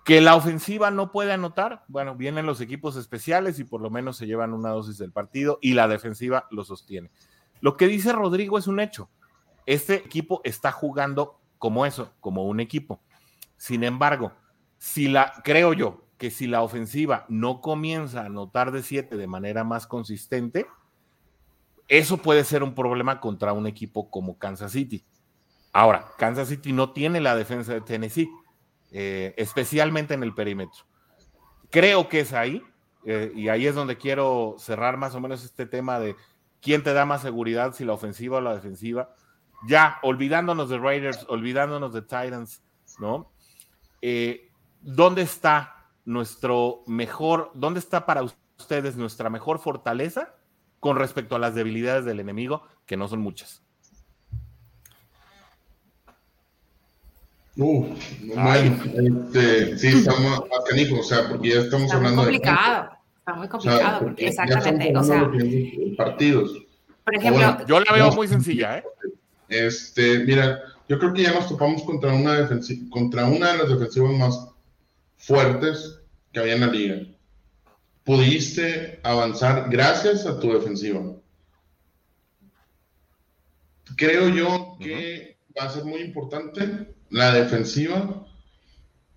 Que la ofensiva no puede anotar, bueno, vienen los equipos especiales y por lo menos se llevan una dosis del partido y la defensiva lo sostiene. Lo que dice Rodrigo es un hecho. Este equipo está jugando como eso, como un equipo. Sin embargo, si la, creo yo que si la ofensiva no comienza a anotar de siete de manera más consistente, eso puede ser un problema contra un equipo como Kansas City. Ahora, Kansas City no tiene la defensa de Tennessee, eh, especialmente en el perímetro. Creo que es ahí, eh, y ahí es donde quiero cerrar más o menos este tema de quién te da más seguridad, si la ofensiva o la defensiva. Ya, olvidándonos de Raiders, olvidándonos de Titans, ¿no? Eh, ¿Dónde está nuestro mejor, dónde está para ustedes nuestra mejor fortaleza con respecto a las debilidades del enemigo, que no son muchas? Uh, este, sí, estamos canijo, o sea, porque ya estamos está hablando muy complicado, Está muy complicado, porque, exactamente, o sea, partidos. Por ejemplo, yo la veo muy sencilla, ¿eh? Este, mira, yo creo que ya nos topamos contra una contra una de las defensivas más fuertes que había en la liga. Pudiste avanzar gracias a tu defensiva. Creo yo que va a ser muy importante la defensiva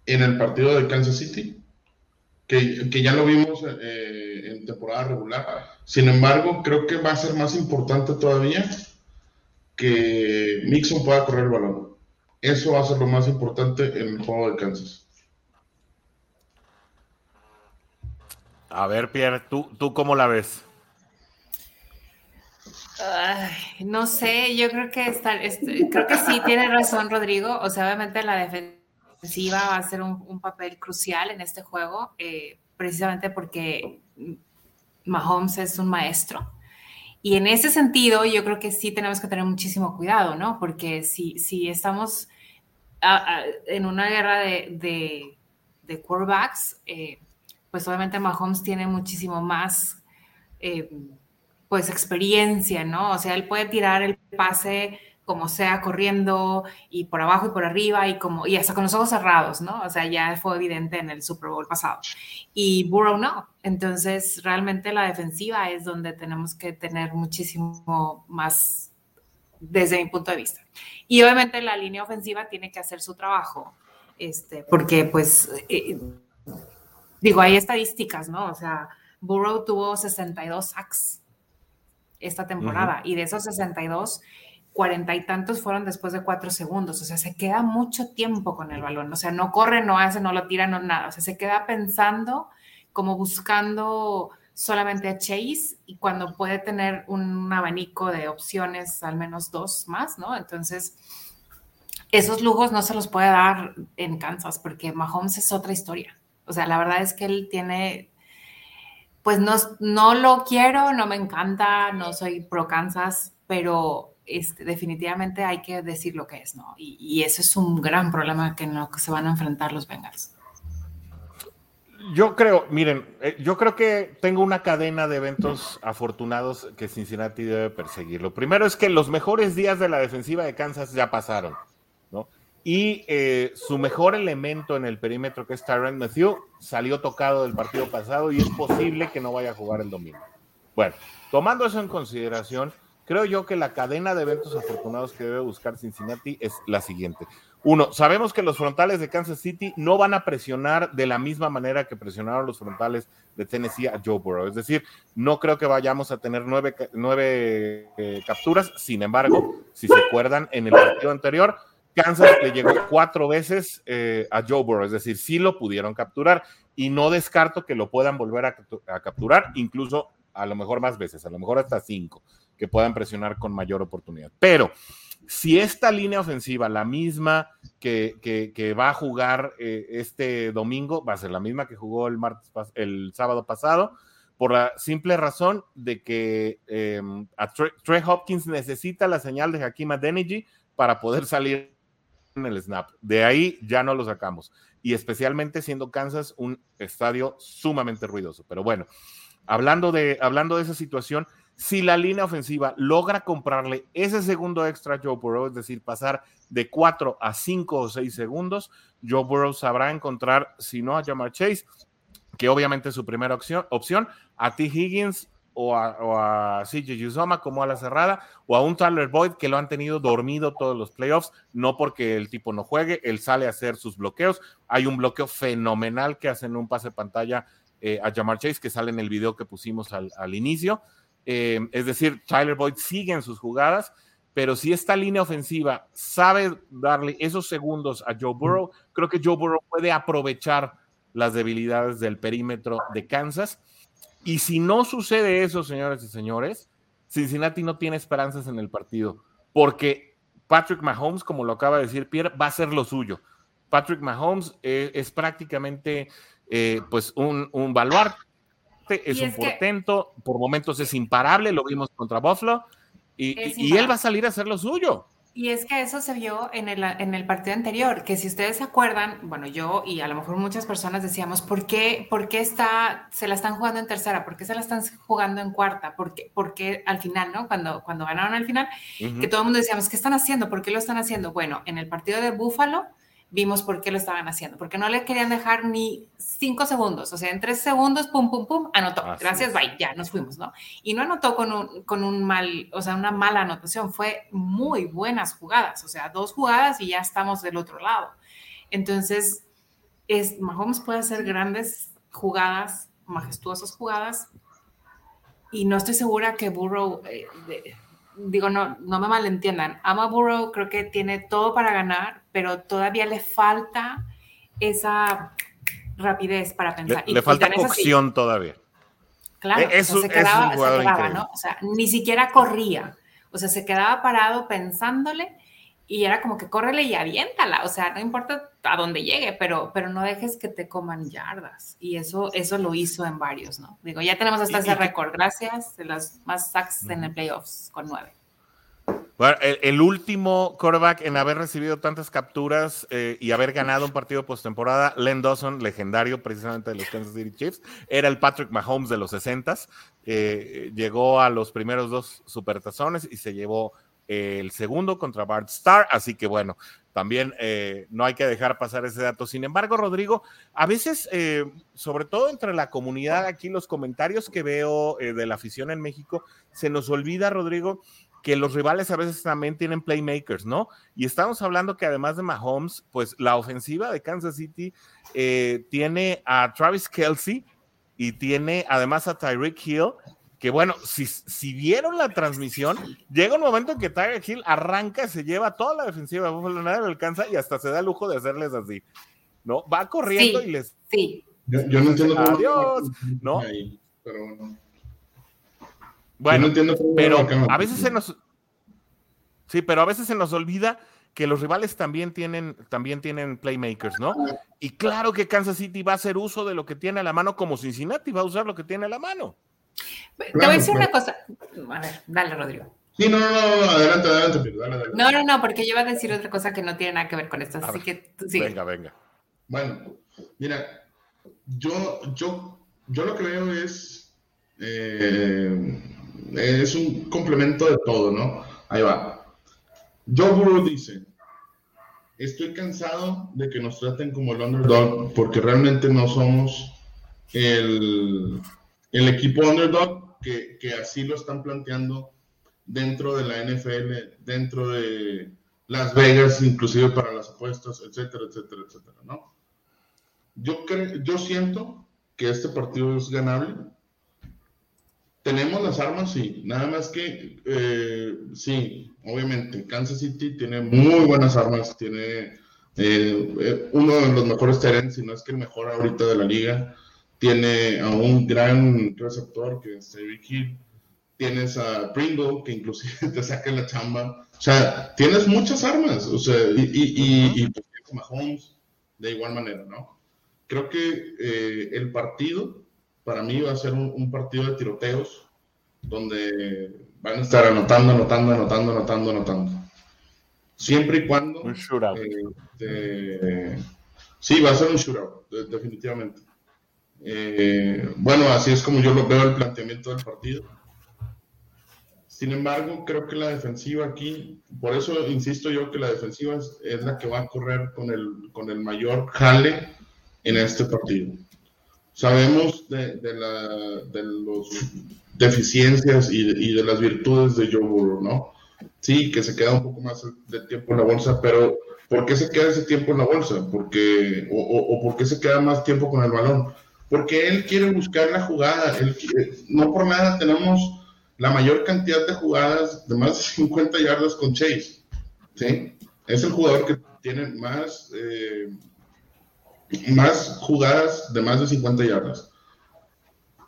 en el partido de Kansas City, que, que ya lo vimos eh, en temporada regular. Sin embargo, creo que va a ser más importante todavía que Mixon pueda correr el balón. Eso va a ser lo más importante en el juego de Kansas. A ver, Pierre, ¿tú, tú cómo la ves? no sé, yo creo que creo que sí tiene razón Rodrigo. O sea, obviamente la defensiva va a ser un, papel crucial en este juego, eh, precisamente porque Mahomes es un maestro. Y en ese sentido, yo creo que sí tenemos que tener muchísimo cuidado, ¿no? Porque si, si estamos en una guerra de, de, quarterbacks, eh, pues obviamente Mahomes tiene muchísimo más. Eh, pues experiencia, ¿no? O sea, él puede tirar el pase como sea, corriendo y por abajo y por arriba y como y hasta con los ojos cerrados, ¿no? O sea, ya fue evidente en el Super Bowl pasado. Y Burrow no. Entonces, realmente la defensiva es donde tenemos que tener muchísimo más desde mi punto de vista. Y obviamente la línea ofensiva tiene que hacer su trabajo, este, porque pues, eh, digo, hay estadísticas, ¿no? O sea, Burrow tuvo 62 sacks esta temporada. Y de esos 62, cuarenta y tantos fueron después de cuatro segundos. O sea, se queda mucho tiempo con el balón. O sea, no corre, no hace, no lo tira, no nada. O sea, se queda pensando, como buscando solamente a Chase y cuando puede tener un abanico de opciones, al menos dos más, ¿no? Entonces, esos lujos no se los puede dar en Kansas porque Mahomes es otra historia. O sea, la verdad es que él tiene, pues no, no lo quiero, no me encanta, no soy pro Kansas, pero este, definitivamente hay que decir lo que es, ¿no? Y, ese es un gran problema que no que se van a enfrentar los Bengals. Yo creo, miren, eh, yo creo que tengo una cadena de eventos afortunados que Cincinnati debe perseguir. Lo primero es que los mejores días de la defensiva de Kansas ya pasaron. Y eh, su mejor elemento en el perímetro, que es Tyron Matthew, salió tocado del partido pasado y es posible que no vaya a jugar el domingo. Bueno, tomando eso en consideración, creo yo que la cadena de eventos afortunados que debe buscar Cincinnati es la siguiente. Uno, sabemos que los frontales de Kansas City no van a presionar de la misma manera que presionaron los frontales de Tennessee a Joe Burrow. Es decir, no creo que vayamos a tener nueve, nueve eh, capturas. Sin embargo, si se acuerdan, en el partido anterior, Kansas le llegó cuatro veces eh, a Joe Burrow. Es decir, sí lo pudieron capturar y no descarto que lo puedan volver a, a capturar, incluso a lo mejor más veces, a lo mejor hasta cinco, que puedan presionar con mayor oportunidad. Pero si esta línea ofensiva, la misma que, va a jugar eh, este domingo, va a ser la misma que jugó el, martes, el sábado pasado, por la simple razón de que em, Trey Hopkins necesita la señal de Hakim Adeniji para poder salir en el snap. De ahí ya no lo sacamos. Y especialmente siendo Kansas un estadio sumamente ruidoso. Pero bueno, hablando de, hablando de esa situación, si la línea ofensiva logra comprarle ese segundo extra a Joe Burrow, es decir, pasar de 4 a 5 o 6 segundos, Joe Burrow sabrá encontrar, si no a Jamar Chase, que obviamente es su primera opción, opción a T. Higgins o a, CJ Uzoma como a la cerrada, o a un Tyler Boyd que lo han tenido dormido todos los playoffs, no porque el tipo no juegue, él sale a hacer sus bloqueos. Hay un bloqueo fenomenal que hacen un pase pantalla eh, a Jamar Chase, que sale en el video que pusimos al, al inicio. Eh, es decir, Tyler Boyd sigue en sus jugadas, pero si esta línea ofensiva sabe darle esos segundos a Joe Burrow, creo que Joe Burrow puede aprovechar las debilidades del perímetro de Kansas. Y si no sucede eso, señores y señores, Cincinnati no tiene esperanzas en el partido, porque Patrick Mahomes, como lo acaba de decir Pierre, va a ser lo suyo. Patrick Mahomes eh, es prácticamente eh, pues un, un baluarte es un portento, por momentos es imparable, lo vimos contra Buffalo, y, él va a salir a hacer lo suyo. Y es que eso se vio en el, en el partido anterior, que si ustedes se acuerdan, bueno, yo y a lo mejor muchas personas decíamos, ¿por qué, por qué está, se la están jugando en tercera? ¿Por qué se la están jugando en cuarta? ¿Por qué, porque al final, ¿no? Cuando, cuando ganaron al final, que todo el mundo decíamos, ¿qué están haciendo? ¿Por qué lo están haciendo? Bueno, en el partido de Buffalo, vimos por qué lo estaban haciendo, porque no le querían dejar ni cinco segundos, o sea, en tres segundos, pum, pum, pum, anotó. Gracias, bye, ya nos fuimos, ¿no? Y no anotó con un, con un mal, o sea, una mala anotación, fue muy buenas jugadas, o sea, dos jugadas y ya estamos del otro lado. Entonces, es, Mahomes puede hacer grandes jugadas, majestuosas jugadas, y no estoy segura que Burrow... Eh, digo, no, no me malentiendan, Ama Burrow creo que tiene todo para ganar, pero todavía le falta esa rapidez para pensar. Le, falta cocción todavía. Claro, e, se quedaba, se quedaba ¿no? O sea, ni siquiera corría. O sea, se quedaba parado pensándole y era como que córrele y aviéntala. O sea, no importa a dónde llegue, pero, pero no dejes que te coman yardas. Y eso, eso lo hizo en varios, ¿no? Digo, ya tenemos hasta ese récord. Gracias de las más sacks en el playoffs con nueve. Bueno, el, último quarterback en haber recibido tantas capturas eh, y haber ganado un partido postemporada, Len Dawson, legendario precisamente de los Kansas City Chiefs, era el Patrick Mahomes de los 60s. Eh, llegó a los primeros dos supertazones y se llevó el segundo contra Bart Starr, así que bueno, también eh, no hay que dejar pasar ese dato. Sin embargo, Rodrigo, a veces, sobre todo entre la comunidad aquí, los comentarios que veo de la afición en México, se nos olvida, Rodrigo, que los rivales a veces también tienen playmakers, ¿no? Y estamos hablando que además de Mahomes, pues la ofensiva de Kansas City eh, tiene a Travis Kelsey y tiene además a Tyreek Hill, que bueno, si, si vieron la transmisión, llega un momento en que Tyreek Hill arranca, se lleva toda la defensiva de Buffalo, nadie le alcanza y hasta se da el lujo de hacerles así, ¿no? Va corriendo y les... Sí. Yo, no entiendo. Adiós, ¿no? pero bueno. Bueno, pero a veces se nos. Sí, pero a veces se nos olvida que los rivales también tienen, también tienen playmakers, ¿no? Y claro que Kansas City va a hacer uso de lo que tiene a la mano como Cincinnati va a usar lo que tiene a la mano. Te voy a decir una cosa. A ver, dale, Rodrigo. Sí, no, no, no, adelante, adelante, dale, No, no, no, porque yo iba a decir otra cosa que no tiene nada que ver con esto, así que tú sigue. Venga, venga. Bueno, mira, yo, yo, yo lo que veo es, eh, es un complemento de todo, ¿no? Ahí va. Joe Burrow dice, estoy cansado de que nos traten como el underdog porque realmente no somos el, el equipo underdog que, que así lo están planteando dentro de la NFL, dentro de Las Vegas, inclusive para las apuestas, etcétera, etcétera, etcétera, ¿no? Yo, yo siento que este partido es ganable. Tenemos las armas, sí. Nada más que, eh, sí, obviamente, Kansas City tiene muy buenas armas. Tiene eh, uno de los mejores terrenos, si no es que el mejor ahorita de la liga. Tiene a un gran receptor que es David Hill tienes a Pringle, que inclusive te saca la chamba. O sea, tienes muchas armas, o sea, y, y, y, pues tienes a Mahomes de igual manera, ¿no? Creo que eh, el partido, para mí, va a ser un, partido de tiroteos, donde van a estar anotando, anotando, anotando, anotando, anotando. Siempre y cuando... Un shootout. Eh, sí, va a ser un shootout, definitivamente. Eh, bueno, así es como yo lo veo el planteamiento del partido sin embargo, creo que la defensiva aquí, por eso insisto yo que la defensiva es, la que va a correr con el, con el mayor jale en este partido. Sabemos de, de, la, de las deficiencias y de, las virtudes de Joe Burrow, ¿no? Sí, que se queda un poco más de tiempo en la bolsa, pero ¿por qué se queda ese tiempo en la bolsa? Porque, o, o, por qué se queda más tiempo con el balón? Porque él quiere buscar la jugada. No por nada tenemos la mayor cantidad de jugadas de más de 50 yardas con Chase. ¿sí? Es el jugador que tiene más, eh, más jugadas de más de 50 yardas.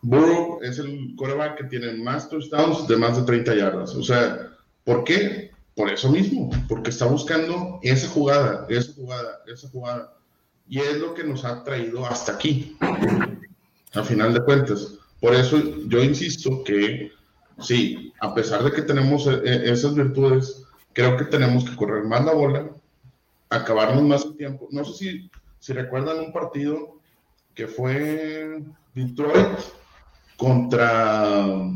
Burrow es el coreback que tiene más touchdowns de más de 30 yardas. O sea, ¿por qué? Por eso mismo, porque está buscando esa jugada, esa jugada, esa jugada. Y es lo que nos ha traído hasta aquí, a final de cuentas. Por eso yo insisto que sí, a pesar de que tenemos eh, eh, esas virtudes, creo que tenemos que correr más la bola, acabarnos más el tiempo. No sé si, si recuerdan un partido que fue Detroit contra,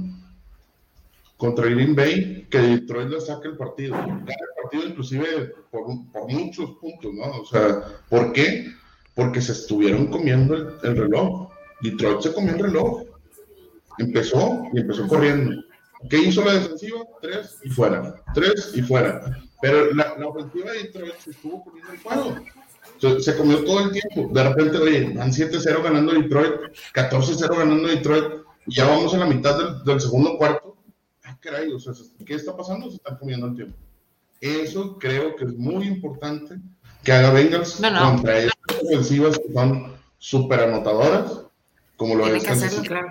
contra Green Bay, que Detroit le saca el partido. el partido inclusive por, por, muchos puntos, ¿no? O sea, ¿por qué? Porque se estuvieron comiendo el, el reloj. Detroit se comió el reloj. Empezó y empezó corriendo. ¿Qué hizo la defensiva? Tres y fuera. Tres y fuera. Pero la, la ofensiva de Detroit se estuvo poniendo el juego. Se, comió todo el tiempo. De repente, oye, van 7-0 ganando Detroit, 14-0 ganando Detroit, y ya vamos a la mitad del, del segundo cuarto. Ah, caray, o sea, ¿qué está pasando? Se están comiendo el tiempo. Eso creo que es muy importante que haga Bengals no, no. contra estas ofensivas que son súper anotadoras, como lo Tiene es que hacerlo, claro.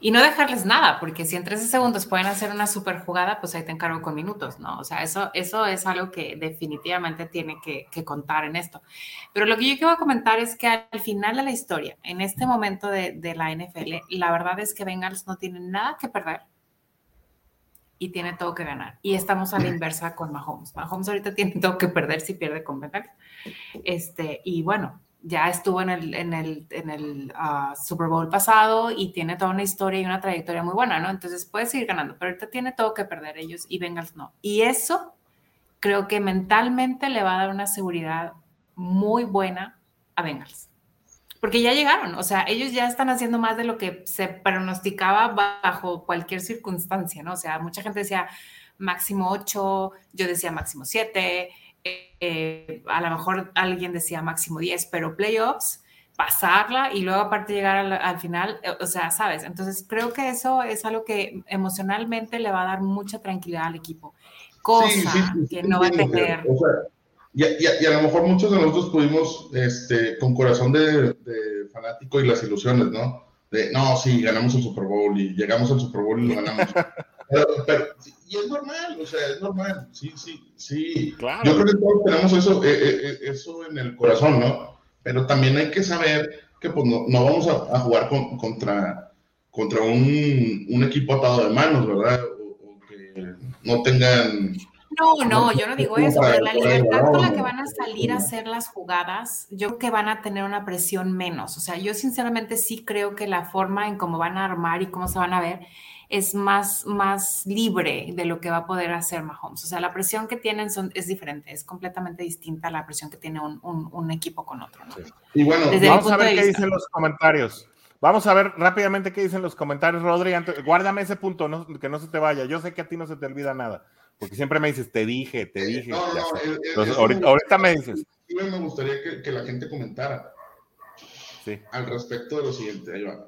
Y no dejarles nada, porque si en 13 segundos pueden hacer una super jugada, pues ahí te encargo con minutos, ¿no? O sea, eso, eso es algo que definitivamente tiene que, que contar en esto. Pero lo que yo quiero comentar es que al final de la historia, en este momento de, de la NFL, la verdad es que Bengals no tiene nada que perder y tiene todo que ganar. Y estamos a la inversa con Mahomes. Mahomes ahorita tiene todo que perder si pierde con Bengals. Este, y bueno, ya estuvo en el, en el, en el uh, Super Bowl pasado y tiene toda una historia y una trayectoria muy buena, ¿no? Entonces puede seguir ganando, pero ahorita tiene todo que perder ellos y Bengals no. Y eso creo que mentalmente le va a dar una seguridad muy buena a Bengals. Porque ya llegaron, o sea, ellos ya están haciendo más de lo que se pronosticaba bajo cualquier circunstancia, ¿no? O sea, mucha gente decía máximo 8, yo decía máximo 7, eh, a lo mejor alguien decía máximo 10, pero playoffs, pasarla y luego aparte llegar al, al, final, o sea, sabes, entonces creo que eso es algo que emocionalmente le va a dar mucha tranquilidad al equipo, cosa sí, sí, sí, que no va a tener. O sea, y, y, y, a lo mejor muchos de nosotros pudimos, este, con corazón de, de fanático y las ilusiones, ¿no? De, no, sí, ganamos el Super Bowl y llegamos al Super Bowl y lo ganamos. y es normal, o sea, es normal, sí, sí, sí. Claro. Yo creo que todos tenemos eso, eh, eh, eh, eso en el corazón, ¿no? Pero también hay que saber que pues, no, no vamos a, jugar contra, contra un, un, equipo atado de manos, ¿verdad? o que no tengan no, no, yo no digo eso, pero la libertad con la que van a salir a hacer las jugadas, yo creo que van a tener una presión menos. O sea, yo sinceramente sí creo que la forma en cómo van a armar y cómo se van a ver es más, más libre de lo que va a poder hacer Mahomes. O sea, la presión que tienen son, es diferente, es completamente distinta a la presión que tiene un, un, equipo con otro. Y bueno, vamos a ver qué dicen los comentarios. Vamos a ver rápidamente qué dicen los comentarios, Rodri. guárdame ese punto, que no se te vaya. Yo sé que a ti no se te olvida nada. Porque siempre me dices, te dije, te dije. No, no, ahorita, me dices. Me gustaría que, la gente comentara sí. al respecto de lo siguiente. Ahí va.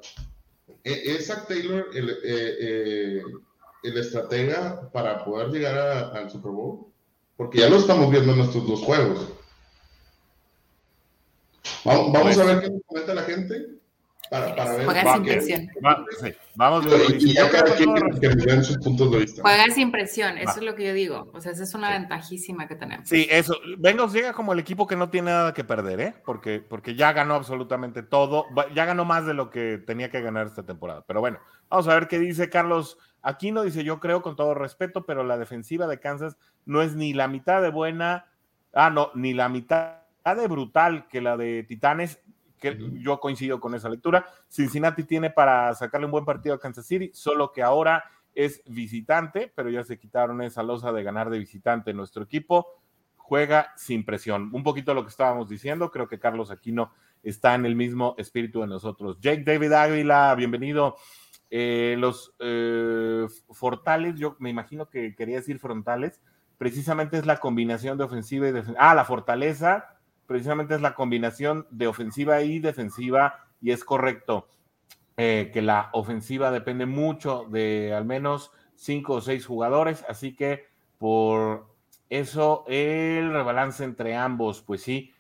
E, ¿Es Zach Taylor el, eh, eh, el, estratega para poder llegar al Super Bowl? Porque ya lo estamos viendo en estos dos juegos. Vamos, vamos pues a ver qué comenta la gente. Para, para ver. Juega sin presión. vamos, sus puntos de vista. Juega sin presión, eso es lo que yo digo. O sea, esa es una ventajísima que tenemos. Sí, eso. Bengals llega como el equipo que no tiene nada que perder, ¿eh? Porque, porque ya ganó absolutamente todo. Ya ganó más de lo que tenía que ganar esta temporada. Pero bueno, vamos a ver qué dice Carlos Aquino. Dice: Yo creo, con todo respeto, pero la defensiva de Kansas no es ni la mitad de buena. Ah, no, ni la mitad de brutal que la de Titanes que yo coincido con esa lectura. Cincinnati tiene para sacarle un buen partido a Kansas City, solo que ahora es visitante, pero ya se quitaron esa losa de ganar de visitante. Nuestro equipo juega sin presión. Un poquito lo que estábamos diciendo, creo que Carlos Aquino está en el mismo espíritu de nosotros. Jake David Águila, bienvenido. Eh, los eh, fortales, yo me imagino que quería decir frontales, precisamente es la combinación de ofensiva y defensiva. Ah, la fortaleza precisamente es la combinación de ofensiva y defensiva, y es correcto eh, que la ofensiva depende mucho de al menos cinco o seis jugadores, así que por eso el rebalance entre ambos, pues sí,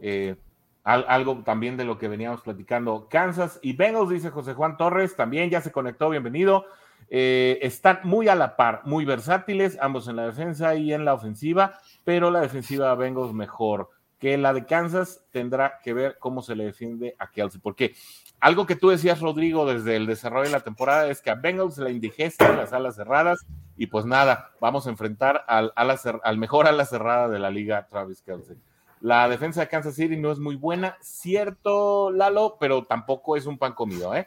eh, algo también de lo que veníamos platicando. Kansas y Bengals, dice José Juan Torres, también ya se conectó, bienvenido. Eh, están muy a la par, muy versátiles, ambos en la defensa y en la ofensiva, pero la defensiva de Bengals mejor que la de Kansas tendrá que ver cómo se le defiende a Kelsey. Porque algo que tú decías, Rodrigo, desde el desarrollo de la temporada es que a Bengals la indigesta las alas cerradas y pues nada, vamos a enfrentar al, al mejor ala cerrada de la liga, Travis Kelsey. La defensa de Kansas City no es muy buena, cierto, Lalo, pero tampoco es un pan comido, ¿eh?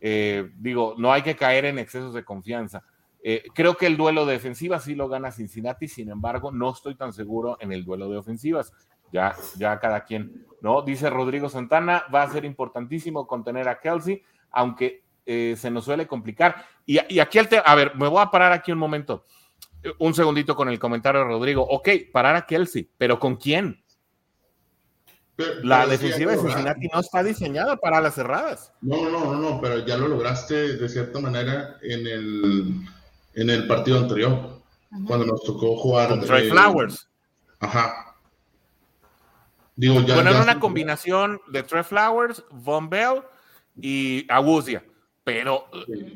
eh digo, no hay que caer en excesos de confianza. Eh, creo que el duelo de defensivas sí lo gana Cincinnati, sin embargo, no estoy tan seguro en el duelo de ofensivas ya, ya cada quien, ¿no? Dice Rodrigo Santana, va a ser importantísimo contener a Kelsey, aunque eh, se nos suele complicar. Y, aquí el tema, a ver, me voy a parar aquí un momento, un segundito con el comentario de Rodrigo. Ok, parar a Kelsey, pero ¿con quién? la defensiva de Cincinnati no está diseñada para las cerradas. No, no, no, no, pero ya lo lograste de cierta manera en el, en el partido anterior, cuando nos tocó jugar. Con Trey Flowers. Ajá, bueno, era una combinación de Trey Flowers, Von Bell y Awuzie. Pero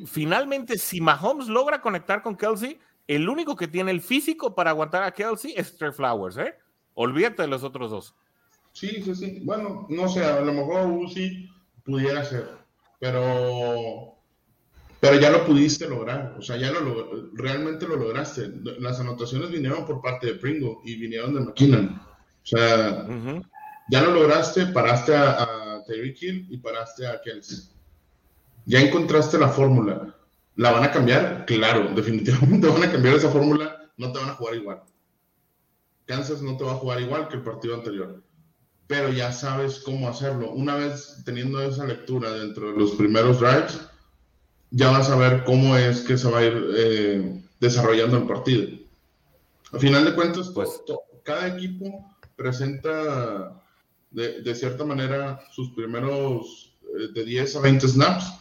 finalmente, si Mahomes logra conectar con Kelsey, el único que tiene el físico para aguantar a Kelsey es Trey Flowers, ¿eh? Olvídate de los otros dos. Sí, sí, sí. Bueno, no sé, a lo mejor Uzi pudiera ser, pero pero ya lo pudiste lograr, o sea, ya lo realmente lo lograste. Las anotaciones vinieron por parte de Pringo y vinieron de McKinnon. O sea, ya lo lograste, paraste a, a Terry Kill y paraste a Kelsey. Ya encontraste la fórmula. ¿La van a cambiar? Claro, definitivamente van a cambiar esa fórmula. No te van a jugar igual. Kansas no te va a jugar igual que el partido anterior. Pero ya sabes cómo hacerlo. Una vez teniendo esa lectura dentro de los primeros drives, ya vas a ver cómo es que se va a ir eh, desarrollando el partido. Al final de cuentas, pues, cada equipo presenta de, cierta manera sus primeros eh, de 10 a 20 snaps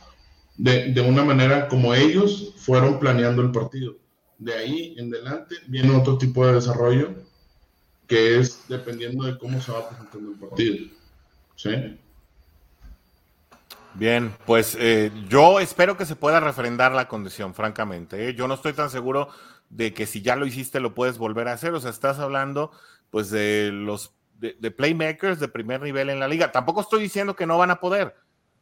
de, de, una manera como ellos fueron planeando el partido. De ahí en adelante viene otro tipo de desarrollo que es dependiendo de cómo se va presentando el partido. ¿Sí? Bien, pues eh, yo espero que se pueda refrendar la condición, francamente. ¿eh? Yo no estoy tan seguro de que si ya lo hiciste lo puedes volver a hacer. O sea, estás hablando pues de los de, playmakers de primer nivel en la liga. Tampoco estoy diciendo que no van a poder.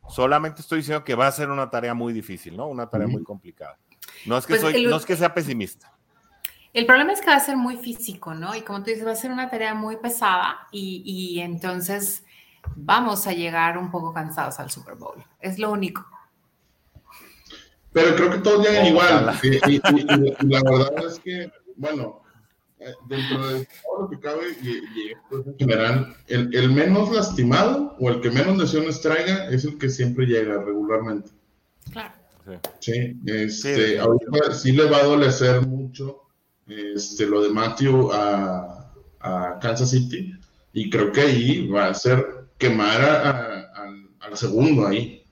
Solamente estoy diciendo que va a ser una tarea muy difícil, ¿no? Una tarea muy complicada. No es que, pues soy, no es que sea pesimista. El problema es que va a ser muy físico, ¿no? Y como tú dices, va a ser una tarea muy pesada y, y entonces vamos a llegar un poco cansados al Super Bowl. Es lo único. Pero creo que todos llegan igual. Y, la verdad es que, bueno, dentro de todo lo que cabe, y, en general, el, el, menos lastimado o el que menos lesiones traiga es el que siempre llega regularmente. Claro. Sí, este, ahorita sí le va a dolecer mucho este, lo de Matthew a, a Kansas City y creo que ahí va a ser quemar al segundo ahí,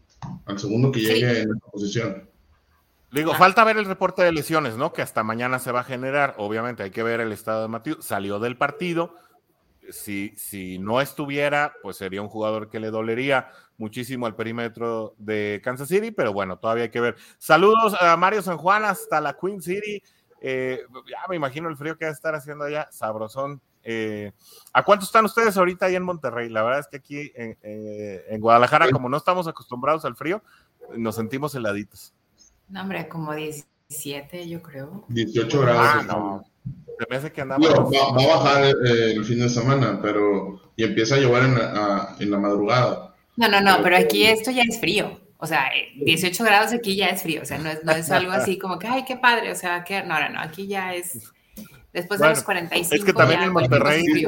al segundo que llegue en esa posición. Digo, falta ver el reporte de lesiones, ¿no? Que hasta mañana se va a generar. Obviamente hay que ver el estado de Matthew. Salió del partido. Si, si no estuviera, pues sería un jugador que le dolería muchísimo al perímetro de Kansas City, pero bueno, todavía hay que ver. Saludos a Mario San Juan hasta la Queen City. Eh, ya me imagino el frío que va a estar haciendo allá, sabrosón. Eh, ¿A cuánto están ustedes ahorita ahí en Monterrey? La verdad es que aquí en, eh, Guadalajara, como no estamos acostumbrados al frío, nos sentimos heladitos. No, hombre, como 17, yo creo. 18 grados. Ah, no. Se me hace que andamos. va, a bajar eh, el fin de semana, pero. Y empieza a llover en la, en la madrugada. No, no, no, pero aquí esto ya es frío. O sea, 18 grados aquí ya es frío. O sea, no es, no es algo así como que, ay, qué padre. O sea, que. No, no, no, aquí ya es Después de los 45. Es que también en Monterrey.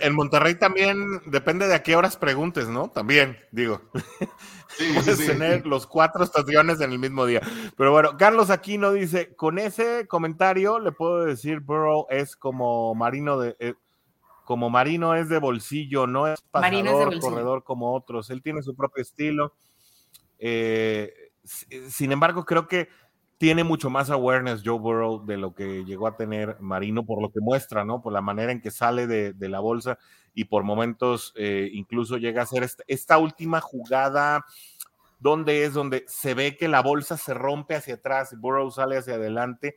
en Monterrey también depende de a qué horas preguntes, ¿no? También, digo. Puedes tener los cuatro estaciones en el mismo día. Pero bueno, Carlos Aquino dice: con ese comentario le puedo decir, Burrow es como marino de. Eh, como marino es de bolsillo, no es pasador, corredor como otros. Él tiene su propio estilo. Eh, sin embargo, creo que tiene mucho más awareness Joe Burrow de lo que llegó a tener Marino, por lo que muestra, ¿no? Por la manera en que sale de, la bolsa y por momentos eh, incluso llega a ser esta, última jugada donde es donde se ve que la bolsa se rompe hacia atrás, Burrow sale hacia adelante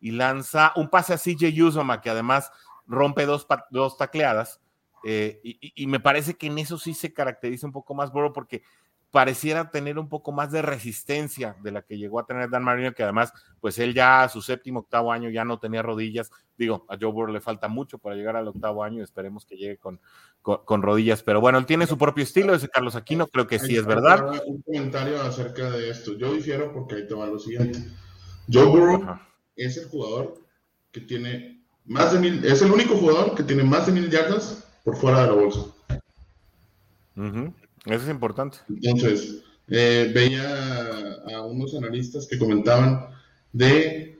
y lanza un pase a CJ Usoma que además rompe dos, dos tacleadas. Eh, y, y, me parece que en eso sí se caracteriza un poco más Burrow porque pareciera tener un poco más de resistencia de la que llegó a tener Dan Marino, que además, pues él ya a su séptimo, octavo año ya no tenía rodillas. Digo, a Joe Burrow le falta mucho para llegar al octavo año, esperemos que llegue con, con, rodillas, pero bueno, él tiene su propio estilo, ese Carlos Aquino, creo que sí es verdad. Un comentario acerca de esto, yo difiero porque ahí te va lo siguiente. Joe Burrow es el jugador que tiene más de mil, es el único jugador que tiene más de mil yardas por fuera de la bolsa. Eso es importante. Entonces, eh, veía a unos analistas que comentaban de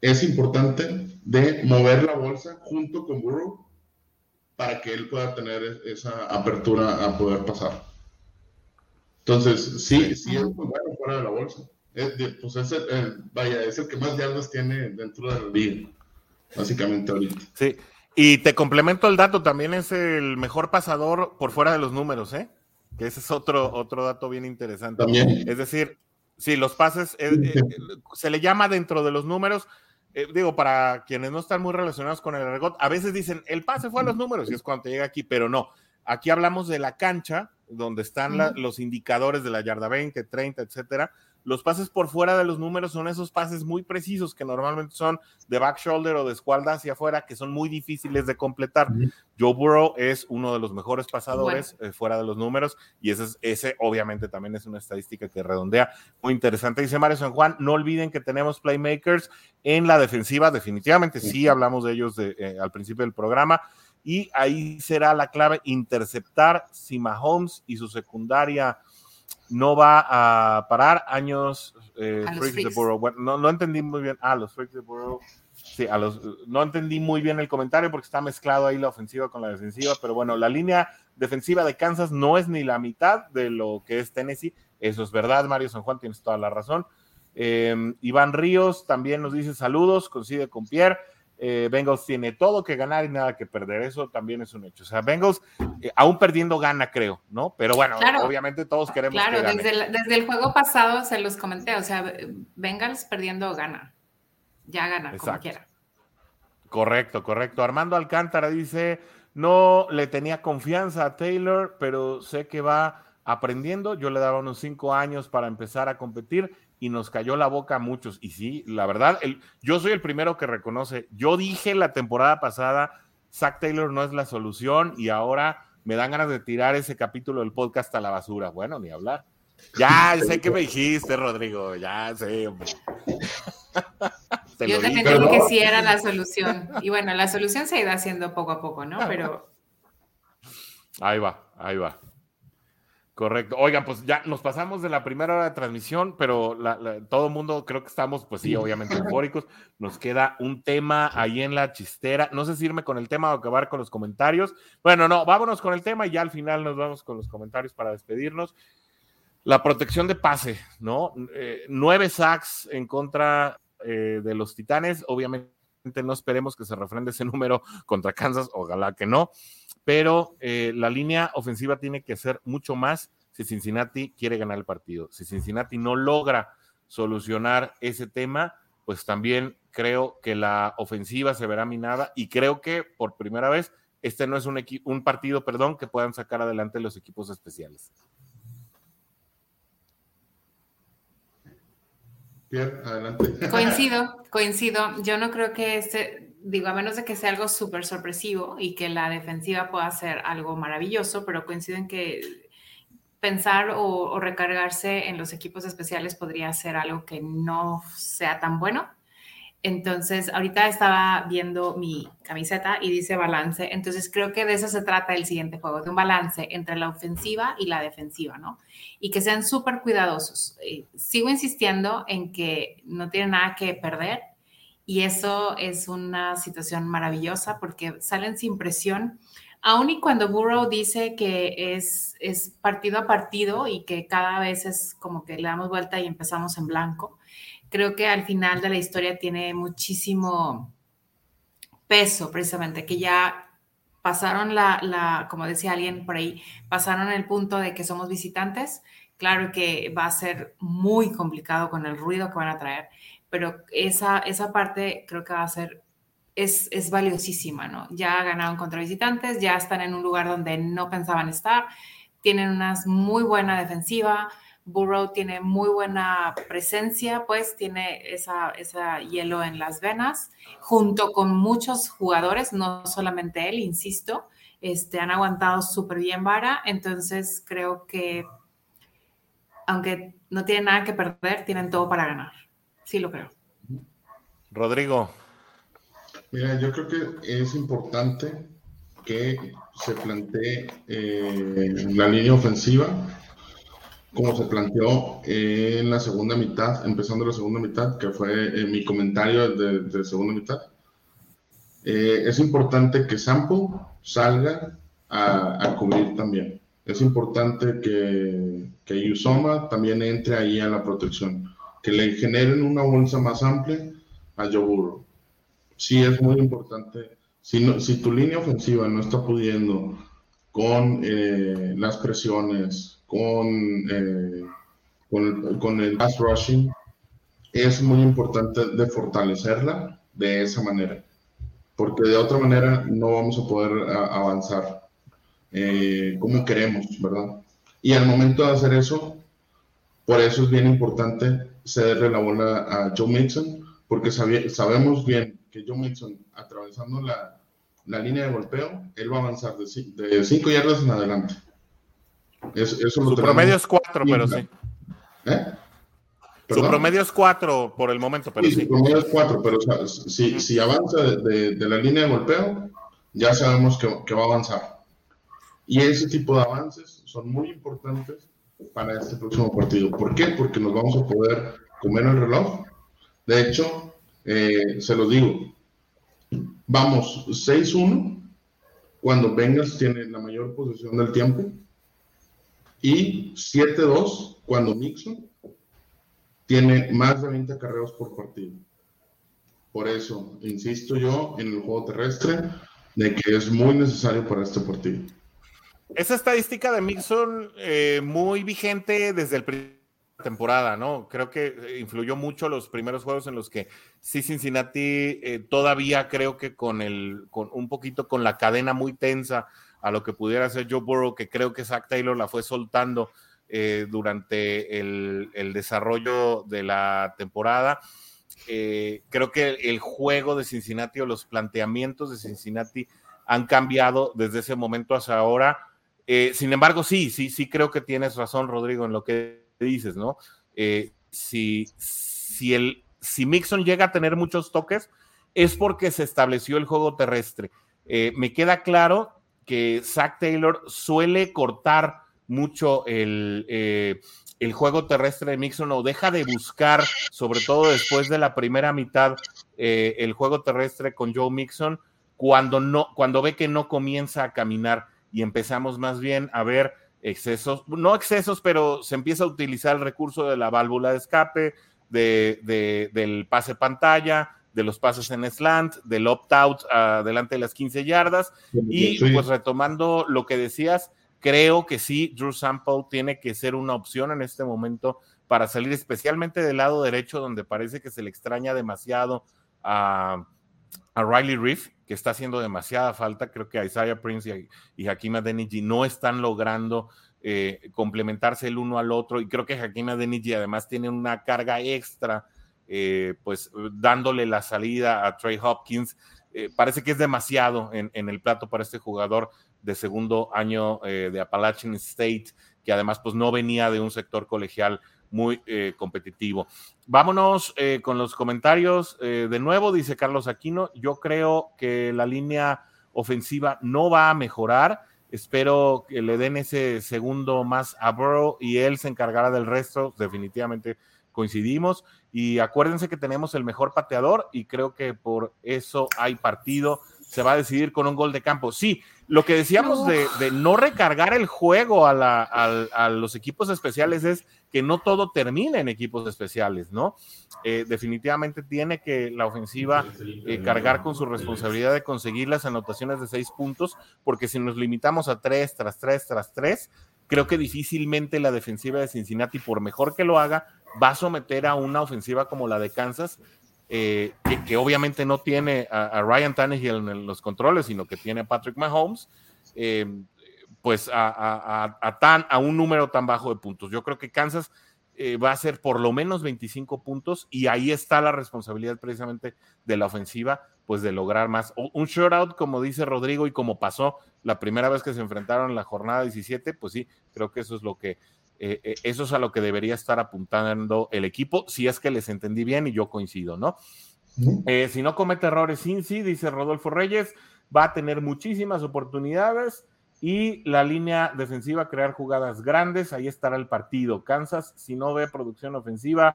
es importante de mover la bolsa junto con Burrow para que él pueda tener esa apertura a poder pasar. Entonces, sí, sí es muy bueno fuera de la bolsa. pues es el, vaya, es el que más yardas tiene dentro de la liga, básicamente ahorita. Sí, y te complemento el dato, también es el mejor pasador por fuera de los números, ¿eh? Que ese es otro, otro dato bien interesante. Es decir, si los pases eh, eh, se le llama dentro de los números, eh, digo, para quienes no están muy relacionados con el argot, a veces dicen, el pase fue a los números y es cuando te llega aquí, pero no. Aquí hablamos de la cancha, donde están los indicadores de la yarda 20, 30, etcétera, los pases por fuera de los números son esos pases muy precisos que normalmente son de back shoulder o de espalda hacia afuera, que son muy difíciles de completar. Joe Burrow es uno de los mejores pasadores eh, fuera de los números y ese, ese obviamente también es una estadística que redondea muy interesante. Dice Mario San Juan, no olviden que tenemos playmakers en la defensiva, definitivamente sí hablamos de ellos eh, al principio del programa y ahí será la clave interceptar si Mahomes y su secundaria no va a parar años eh, no, no, entendí muy bien. Ah, los Freaks de Borough. Sí, a los, no entendí muy bien el comentario porque está mezclado ahí la ofensiva con la defensiva, pero bueno, la línea defensiva de Kansas no es ni la mitad de lo que es Tennessee. Eso es verdad, Mario San Juan, tienes toda la razón. Em, Iván Ríos también nos dice saludos, coincide con Pierre. Eh, Bengals tiene todo que ganar y nada que perder. Eso también es un hecho. O sea, Bengals, eh, aún perdiendo, gana, creo, ¿no? Pero bueno, obviamente todos queremos. Claro, Desde, el, desde el juego pasado se los comenté. O sea, Bengals perdiendo, gana. Ya gana, como quiera. Correcto, correcto. Armando Alcántara dice: No le tenía confianza a Taylor, pero sé que va aprendiendo. Yo le daba unos cinco años para empezar a competir y nos cayó la boca a muchos. Y sí, la verdad, el, yo soy el primero que reconoce. Yo dije la temporada pasada, Zach Taylor no es la solución y ahora me dan ganas de tirar ese capítulo del podcast a la basura. Bueno, ni hablar. Ya sé que me dijiste, Rodrigo, ya sé. yo te que sí era la solución. Y bueno, la solución se ha ido haciendo poco a poco, ¿no? Pero... Ahí va, ahí va. Correcto. Oigan, pues ya nos pasamos de la primera hora de transmisión, pero todo el mundo creo que estamos, pues sí, obviamente eufóricos. Nos queda un tema ahí en la chistera. No sé si irme con el tema o acabar con los comentarios. Bueno, no, vámonos con el tema y ya al final nos vamos con los comentarios para despedirnos. La protección de pase, ¿no? Eh, nueve sacks en contra eh, de los Titanes. Obviamente no esperemos que se refrende ese número contra Kansas, ojalá que no pero eh, la línea ofensiva tiene que ser mucho más si Cincinnati quiere ganar el partido. Si Cincinnati no logra solucionar ese tema, pues también creo que la ofensiva se verá minada y creo que por primera vez este no es un, un partido, perdón, que puedan sacar adelante los equipos especiales. Bien, adelante. Coincido, coincido. Yo no creo que este, digo, a menos de que sea algo súper sorpresivo y que la defensiva pueda ser algo maravilloso, pero coinciden que pensar o, recargarse en los equipos especiales podría ser algo que no sea tan bueno. Entonces, ahorita estaba viendo mi camiseta y dice balance. Entonces, creo que de eso se trata el siguiente juego, de un balance entre la ofensiva y la defensiva, ¿no? Y que sean súper cuidadosos. Eh, sigo insistiendo en que no tienen nada que perder y eso es una situación maravillosa porque salen sin presión. Aun y cuando Burrow dice que es, partido a partido y que cada vez es como que le damos vuelta y empezamos en blanco, creo que al final de la historia tiene muchísimo peso, precisamente, que ya pasaron la, la, como decía alguien por ahí, pasaron el punto de que somos visitantes. Claro que va a ser muy complicado con el ruido que van a traer, pero esa, esa parte creo que va a ser, es, es valiosísima, ¿no? Ya ganaron contra visitantes, ya están en un lugar donde no pensaban estar, tienen una muy buena defensiva, Burrow tiene muy buena presencia, pues tiene esa, esa hielo en las venas, junto con muchos jugadores, no solamente él, insisto, este, han aguantado súper bien vara, entonces creo que aunque no tienen nada que perder, tienen todo para ganar. Sí, lo creo. Rodrigo. Mira, yo creo que es importante que se plantee eh, la línea ofensiva como se planteó en la segunda mitad, empezando la segunda mitad, que fue mi comentario de, de, segunda mitad. Eh, es importante que Sampo salga a, a, cubrir también. Es importante que, que Yusoma también entre ahí a la protección que le generen una bolsa más amplia a Joe. Sí es muy importante. Si, no, si tu línea ofensiva no está pudiendo con eh, las presiones, con, eh, con, con, el pass rushing, es muy importante de fortalecerla de esa manera, porque de otra manera no vamos a poder avanzar eh, como queremos, ¿verdad? Y al momento de hacer eso, por eso es bien importante cederle la bola a Joe Mixon, porque sabemos bien que Joe Mixon, atravesando la, la, línea de golpeo, él va a avanzar de 5 yardas en adelante. Su promedio es 4, pero sí. ¿Eh? Su promedio es 4 por el momento, pero sí. Su promedio es 4, pero si, si, avanza de, de, la línea de golpeo, ya sabemos que, que va a avanzar. Y ese tipo de avances son muy importantes para este próximo partido. ¿Por qué? Porque nos vamos a poder comer el reloj. De hecho, eh, se lo digo, vamos 6-1 cuando Bengals tiene la mayor posesión del tiempo y 7-2 cuando Mixon tiene más de 20 carreras por partido. Por eso, insisto yo en el juego terrestre, de que es muy necesario para este partido. Esa estadística de Mixon eh, muy vigente desde el primer temporada, ¿no? Creo que eh, influyó mucho los primeros juegos en los que sí Cincinnati eh, todavía creo que con el, con un poquito con la cadena muy tensa a lo que pudiera hacer Joe Burrow, que creo que Zach Taylor la fue soltando eh, durante el, el, desarrollo de la temporada. creo que el, juego de Cincinnati o los planteamientos de Cincinnati han cambiado desde ese momento hasta ahora. Sin embargo, sí, sí, sí creo que tienes razón, Rodrigo, en lo que dices, ¿no? Eh, si, si, el, si Mixon llega a tener muchos toques, es porque se estableció el juego terrestre. Eh, me queda claro que Zach Taylor suele cortar mucho el, eh, el, juego terrestre de Mixon o deja de buscar, sobre todo después de la primera mitad, el juego terrestre con Joe Mixon, cuando, no, cuando ve que no comienza a caminar y empezamos más bien a ver excesos, no excesos, pero se empieza a utilizar el recurso de la válvula de escape, de, del pase pantalla, de los pases en slant, del opt-out delante de las 15 yardas. Y pues retomando lo que decías, creo que sí, Drew Sample tiene que ser una opción en este momento para salir especialmente del lado derecho, donde parece que se le extraña demasiado a, a Riley Reef, que está haciendo demasiada falta. Creo que Isaiah Prince y, y Hakim Adeniji no están logrando eh, complementarse el uno al otro. Y creo que Hakim Adeniji además tiene una carga extra, eh, pues dándole la salida a Trey Hopkins. Eh, parece que es demasiado en, en, el plato para este jugador de segundo año de Appalachian State, que además pues no venía de un sector colegial muy eh, competitivo. Vámonos eh, con los comentarios. Eh, de nuevo, dice Carlos Aquino, yo creo que la línea ofensiva no va a mejorar. Espero que le den ese segundo más a Burrow y él se encargará del resto. Definitivamente coincidimos. Y acuérdense que tenemos el mejor pateador y creo que por eso hay partido. Se va a decidir con un gol de campo. Sí, lo que decíamos De, no recargar el juego a los equipos especiales es que no todo termina en equipos especiales, ¿no? Eh, definitivamente tiene que la ofensiva eh, cargar con su responsabilidad de conseguir las anotaciones de seis puntos, porque si nos limitamos a tres, tras tres, tras tres, creo que difícilmente la defensiva de Cincinnati, por mejor que lo haga, va a someter a una ofensiva como la de Kansas, eh, que, obviamente no tiene a, Ryan Tannehill en los controles, sino que tiene a Patrick Mahomes pues a, tan, a un número tan bajo de puntos. Yo creo que Kansas eh, va a ser por lo menos 25 puntos y ahí está la responsabilidad precisamente de la ofensiva, pues de lograr más. Un shootout, como dice Rodrigo, y como pasó la primera vez que se enfrentaron en la jornada 17, pues sí, creo que eso es lo que, eh, eh, eso es a lo que debería estar apuntando el equipo, si es que les entendí bien y yo coincido, ¿no? si no comete errores, sí, sí, dice Rodolfo Reyes, va a tener muchísimas oportunidades y la línea defensiva, crear jugadas grandes, ahí estará el partido. Kansas, si no ve producción ofensiva,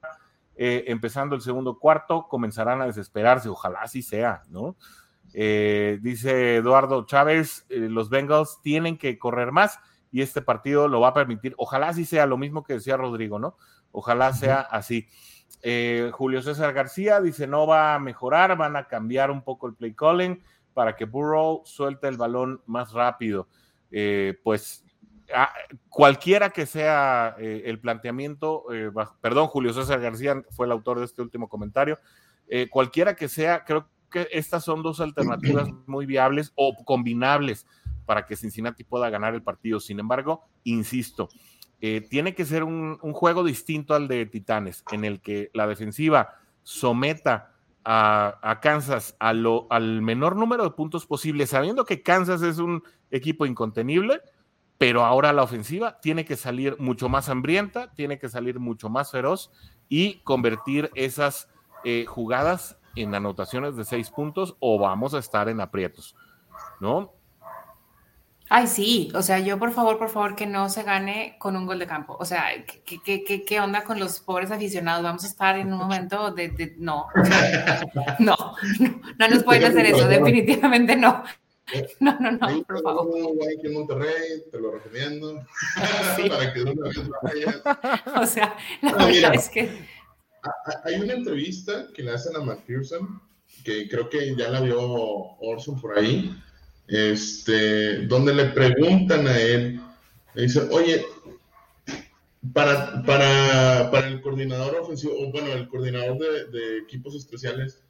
eh, empezando el segundo cuarto, comenzarán a desesperarse, ojalá así sea, ¿no? Eh, dice Eduardo Chávez, eh, los Bengals tienen que correr más y este partido lo va a permitir. Ojalá así sea, lo mismo que decía Rodrigo, ¿no? Ojalá sea así. Julio César García dice, no va a mejorar, van a cambiar un poco el play calling para que Burrow suelte el balón más rápido. Eh, pues cualquiera que sea eh, el planteamiento, eh, perdón, Julio César García fue el autor de este último comentario, cualquiera que sea, creo que estas son dos alternativas muy viables o combinables para que Cincinnati pueda ganar el partido. Sin embargo, insisto, tiene que ser un, juego distinto al de Titanes, en el que la defensiva someta a, Kansas al menor número de puntos posible, sabiendo que Kansas es un equipo incontenible, pero ahora la ofensiva tiene que salir mucho más hambrienta, tiene que salir mucho más feroz y convertir esas eh, jugadas en anotaciones de seis puntos o vamos a estar en aprietos, ¿no? Ay, sí, o sea, yo por favor, por favor, que no se gane con un gol de campo. O sea, ¿qué, qué, qué, qué onda con los pobres aficionados? Vamos a estar en un momento de... no, no, no, nos pueden hacer eso, definitivamente no. No, no, no, por favor. Aquí en Monterrey, te lo recomiendo. Para que de una vez vayas. O sea, la verdad es que... Hay una entrevista que le hacen a McPherson que creo que ya la vio Orson por ahí, este, donde le preguntan a él, le dice, oye, para, para, para el coordinador ofensivo, o bueno, el coordinador de, equipos especiales,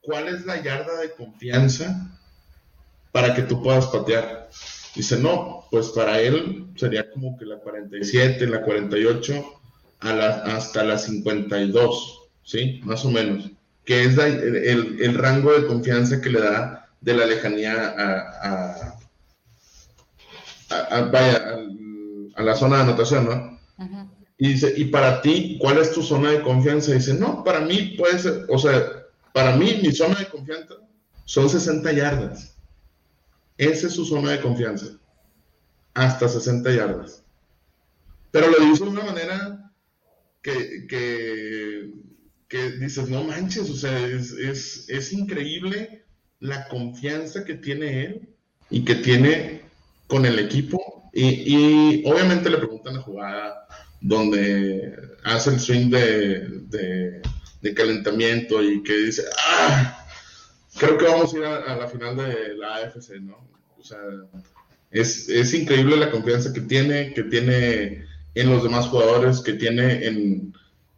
¿cuál es la yarda de confianza para que tú puedas patear? Dice, no, pues para él sería como que la 47, la 48, a la, hasta la 52, ¿sí? Más o menos. Que es el, el, rango de confianza que le da de la lejanía a, a, vaya, a, la zona de anotación, ¿no? Y dice, ¿y para ti cuál es tu zona de confianza? dice, no, para mí puede ser, o sea, para mí mi zona de confianza son 60 yardas. Esa es su zona de confianza. Hasta 60 yardas. Pero lo hizo de una manera que, que, dices, no manches, o sea, es, increíble la confianza que tiene él y que tiene con el equipo. Y, obviamente le preguntan la jugada donde hace el swing de, de, calentamiento y que dice, ah, creo que vamos a ir a, la final de la AFC, ¿no? O sea, es, es, increíble la confianza que tiene, que tiene en los demás jugadores, que tiene en,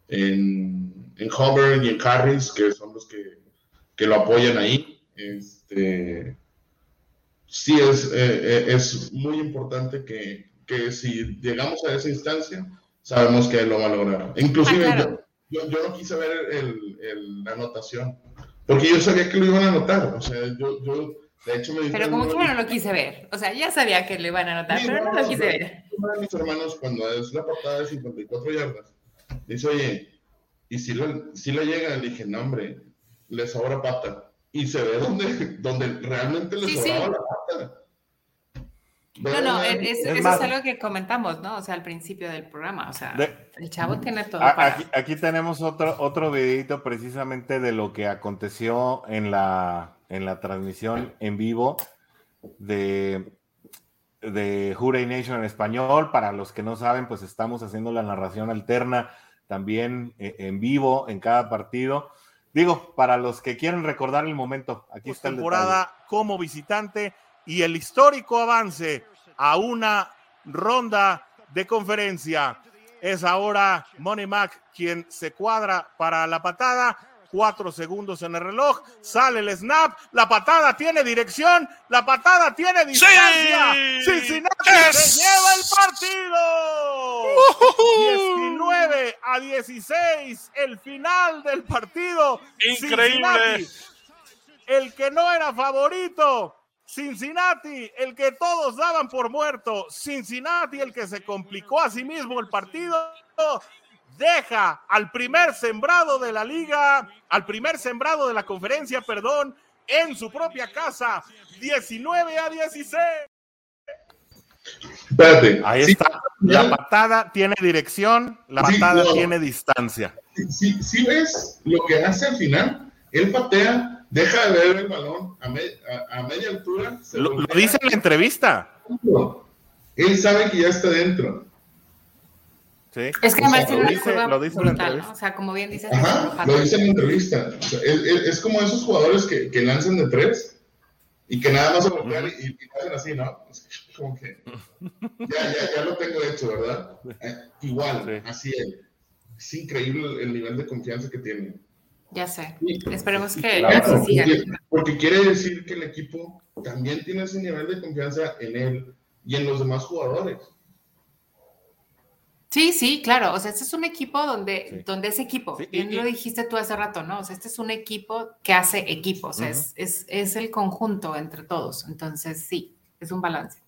en, en Hubbard y en Harris, que son los que, que lo apoyan ahí. Este, sí, es, eh, eh, es muy importante que, que, si llegamos a esa instancia, sabemos que lo va a lograr. Inclusive ah, yo, yo, no quise ver el, el, la anotación porque yo sabía que lo iban a anotar. O sea, yo, yo de hecho me Pero como que no lo quise ver. O sea, ya sabía que lo iban a anotar, pero no, lo quise ver. Uno de mis hermanos, cuando es la portada de 54 yardas, dice, oye, y si, lo, si le llega, le dije, no, hombre, le sobra pata. Y se ve donde, donde realmente le sobraba la pata. No, no, eso es algo que comentamos, ¿no? O sea, al principio del programa. O sea, el chavo tiene todo para... Aquí, tenemos otro, otro videito precisamente de lo que aconteció en la, en la transmisión en vivo de, de Jure Nation en español. Para los que no saben, pues estamos haciendo la narración alterna también eh, en vivo en cada partido. Digo, para los que quieren recordar el momento, aquí está el temporada como visitante y el histórico avance a una ronda de conferencia. Es ahora Money Mac quien se cuadra para la patada. Cuatro segundos en el reloj. Sale el snap. La patada tiene dirección. La patada tiene distancia. ¡Sí! Cincinnati se lleva el partido. 19 a 16. El final del partido. Increíble. el que no era favorito Cincinnati, el que todos daban por muerto, Cincinnati, el que se complicó a sí mismo el partido, deja al primer sembrado de la liga, al primer sembrado de la conferencia, perdón, en su propia casa, 19 a 16. Espérate. Ahí está. La patada tiene dirección, la patada tiene distancia. Si ves lo que hace al final, él patea deja de ver el balón a, media altura. Lo, dice en la entrevista. Él sabe que ya está dentro. Sí. Es que además lo, dice, lo dice en la entrevista. O sea, como bien dices. lo dice en la entrevista. es, como esos jugadores que, que, lanzan de tres y que nada más se bloquean y, y, hacen así, ¿no? Como que ya, ya, ya lo tengo hecho, ¿verdad? Eh, igual, así es. Es increíble el nivel de confianza que tiene. Ya sé. Esperemos que siga. Porque, quiere decir que el equipo también tiene ese nivel de confianza en él y en los demás jugadores. Sí, sí, claro. O sea, este es un equipo donde, donde es equipo. Bien lo dijiste tú hace rato, ¿no? O sea, este es un equipo que hace equipos. es, es, es, el conjunto entre todos. Entonces, sí, es un balance.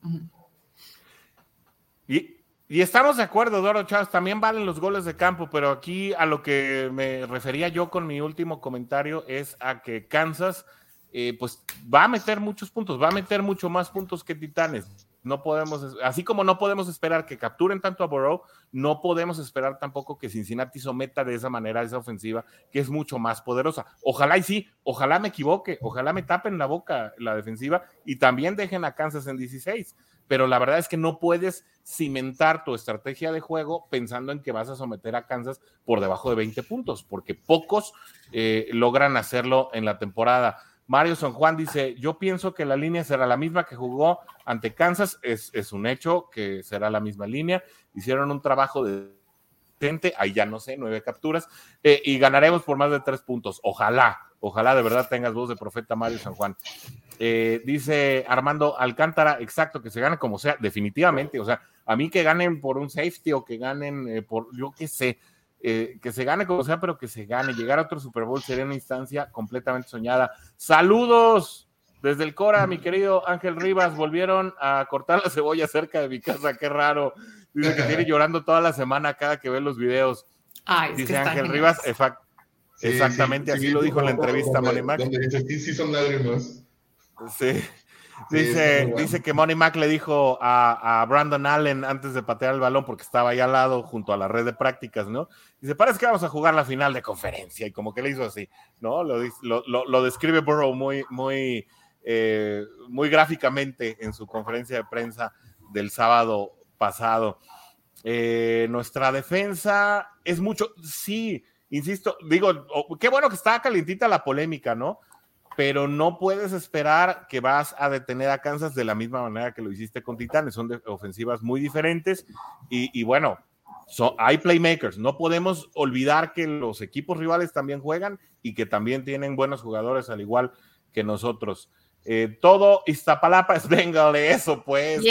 Y y estamos de acuerdo, Doro Chávez, también valen los goles de campo, pero aquí a lo que me refería yo con mi último comentario es a que Kansas, eh, pues va a meter muchos puntos, va a meter mucho más puntos que Titanes. No podemos, así como no podemos esperar que capturen tanto a Burrow, no podemos esperar tampoco que Cincinnati someta de esa manera esa ofensiva que es mucho más poderosa. Ojalá y sí, ojalá me equivoque, ojalá me tapen la boca la defensiva y también dejen a Kansas en 16 pero la verdad es que no puedes cimentar tu estrategia de juego pensando en que vas a someter a Kansas por debajo de 20 puntos, porque pocos eh, logran hacerlo en la temporada. Mario San Juan dice, yo pienso que la línea será la misma que jugó ante Kansas, es, es un hecho que será la misma línea, hicieron un trabajo de ahí ya no sé, nueve capturas, eh, y ganaremos por más de tres puntos. Ojalá, ojalá de verdad tengas voz de profeta Mario San Juan. Eh, dice Armando Alcántara, exacto, que se gane como sea, definitivamente. O sea, a mí que ganen por un safety o que ganen eh, por, yo qué sé, que se gane como sea, pero que se gane. Llegar a otro Super Bowl sería una instancia completamente soñada. Saludos desde el Cora, mi querido Ángel Rivas, volvieron a cortar la cebolla cerca de mi casa, qué raro. Dice que tiene llorando toda la semana cada que ve los videos. Dice Ángel Rivas, exactamente así lo dijo en la entrevista Money Mac. sí, sí son lágrimas. Sí. Dice, dice que Money Mac le dijo a, Brandon Allen antes de patear el balón, porque estaba ahí al lado junto a la red de prácticas, ¿no? Dice, parece que vamos a jugar la final de conferencia, y como que le hizo así, ¿no? Lo, lo, lo describe Burrow muy, muy, eh, muy gráficamente en su conferencia de prensa del sábado pasado. Eh, nuestra defensa es mucho, sí, insisto, digo, qué bueno que está calientita la polémica, ¿no? Pero no puedes esperar que vas a detener a Kansas de la misma manera que lo hiciste con Titanes. Son ofensivas muy diferentes y, bueno, hay playmakers. No podemos olvidar que los equipos rivales también juegan y que también tienen buenos jugadores al igual que nosotros. Eh, todo Iztapalapa es Bengal, eso pues.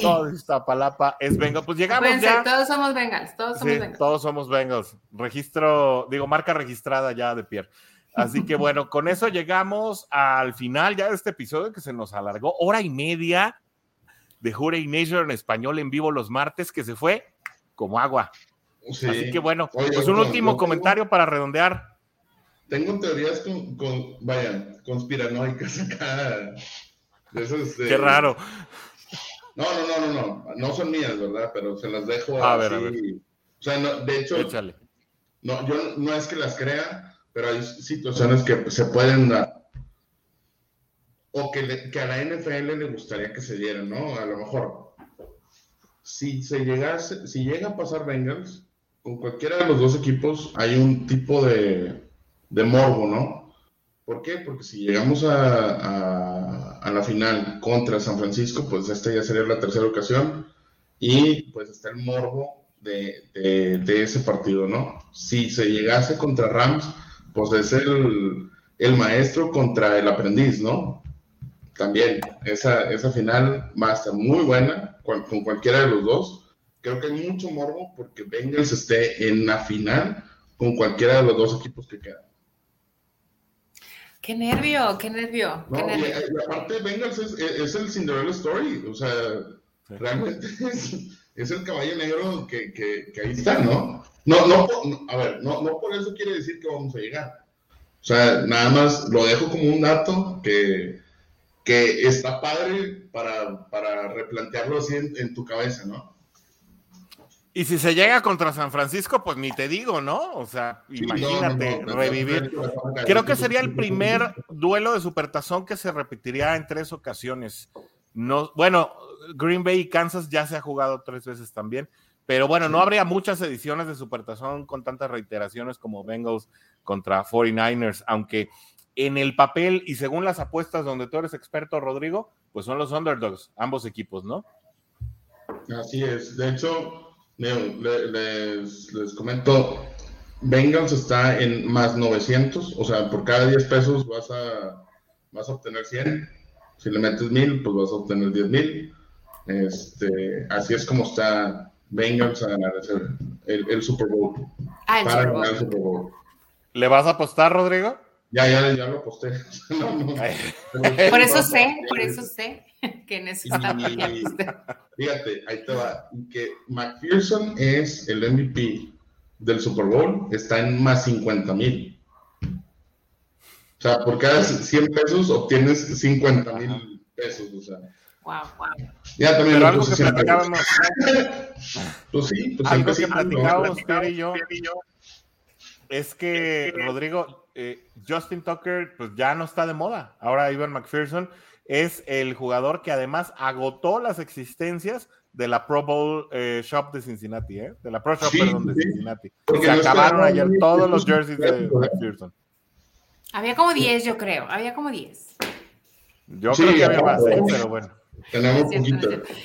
Todo Iztapalapa es Bengal. Pues llegamos ya. Todos somos Bengals, todos somos Bengals. Todos somos Bengals. Registro, digo, marca registrada ya de Pierre. Así que bueno, con eso llegamos al final ya de este episodio que se nos alargó hora y media de Hurray Nation en español en vivo los martes que se fue como agua. Así que bueno, pues un último comentario para redondear tengo teorías con, con vaya, conspiranoicas acá. Qué raro. No, no, no, no, no, no son mías, ¿verdad? Pero se las dejo a Ver, O sea, de hecho, no, yo no es que las crea, pero hay situaciones que se pueden dar. O que, que a la NFL le gustaría que se dieran, ¿no? A lo mejor. Si se llegase, si llega a pasar Bengals, con cualquiera de los dos equipos hay un tipo de, de morbo, ¿no? ¿Por qué? Porque si llegamos a, a, la final contra San Francisco, pues esta ya sería la tercera ocasión y pues está el morbo de, de, ese partido, ¿no? Si se llegase contra Rams, pues es el, el maestro contra el aprendiz, ¿no? También esa, esa final va a estar muy buena con, con cualquiera de los dos. Creo que hay mucho morbo porque Bengals esté en la final con cualquiera de los dos equipos que quedan. Qué nervio, qué nervio. qué nervio. Y, aparte, Bengals es, es, el Cinderella Story, o sea, realmente es, el caballo negro que, que, que, ahí está, ¿no? No, no, a ver, no, no por eso quiere decir que vamos a llegar. O sea, nada más lo dejo como un dato que, que está padre para, para replantearlo así en, en tu cabeza, ¿no? Y si se llega contra San Francisco, pues ni te digo, ¿no? O sea, imagínate revivir. Creo que sería el primer duelo de supertazón que se repetiría en tres ocasiones. No, bueno, Green Bay y Kansas ya se ha jugado tres veces también, pero bueno, no habría muchas ediciones de supertazón con tantas reiteraciones como Bengals contra 49ers, aunque en el papel y según las apuestas donde tú eres experto, Rodrigo, pues son los underdogs, ambos equipos, ¿no? Así es. De hecho, les, les comento, Bengals está en más 900, o sea, por cada 10 pesos vas a, vas a obtener 100. Si le metes 1000, pues vas a obtener 10 mil. Este, así es como está Bengals a ganar el, el, Super Bowl. Ah, el para ganar el Super Bowl. ¿Le vas a apostar, Rodrigo? Ya, ya, ya lo aposté. por eso sé, por eso sé que necesitamos. Fíjate, ahí te va. Que McPherson es el MVP del Super Bowl, está en más 50 mil. O sea, por cada 100 pesos obtienes 50 mil pesos. O sea. Wow, wow. Ya también Pero algo que platicábamos. pues sí, pues algo que platicábamos, Pierre y yo, es que, Rodrigo, eh, Justin Tucker, pues ya no está de moda. Ahora Ivan McPherson es el jugador que además agotó las existencias de la Pro Bowl eh, Shop de Cincinnati, ¿eh? de la Pro Shop, perdón, de Cincinnati. Se acabaron ayer todos los jerseys de McPherson. Había como 10, yo creo, había como 10. Yo creo que había más, ¿eh? pero bueno.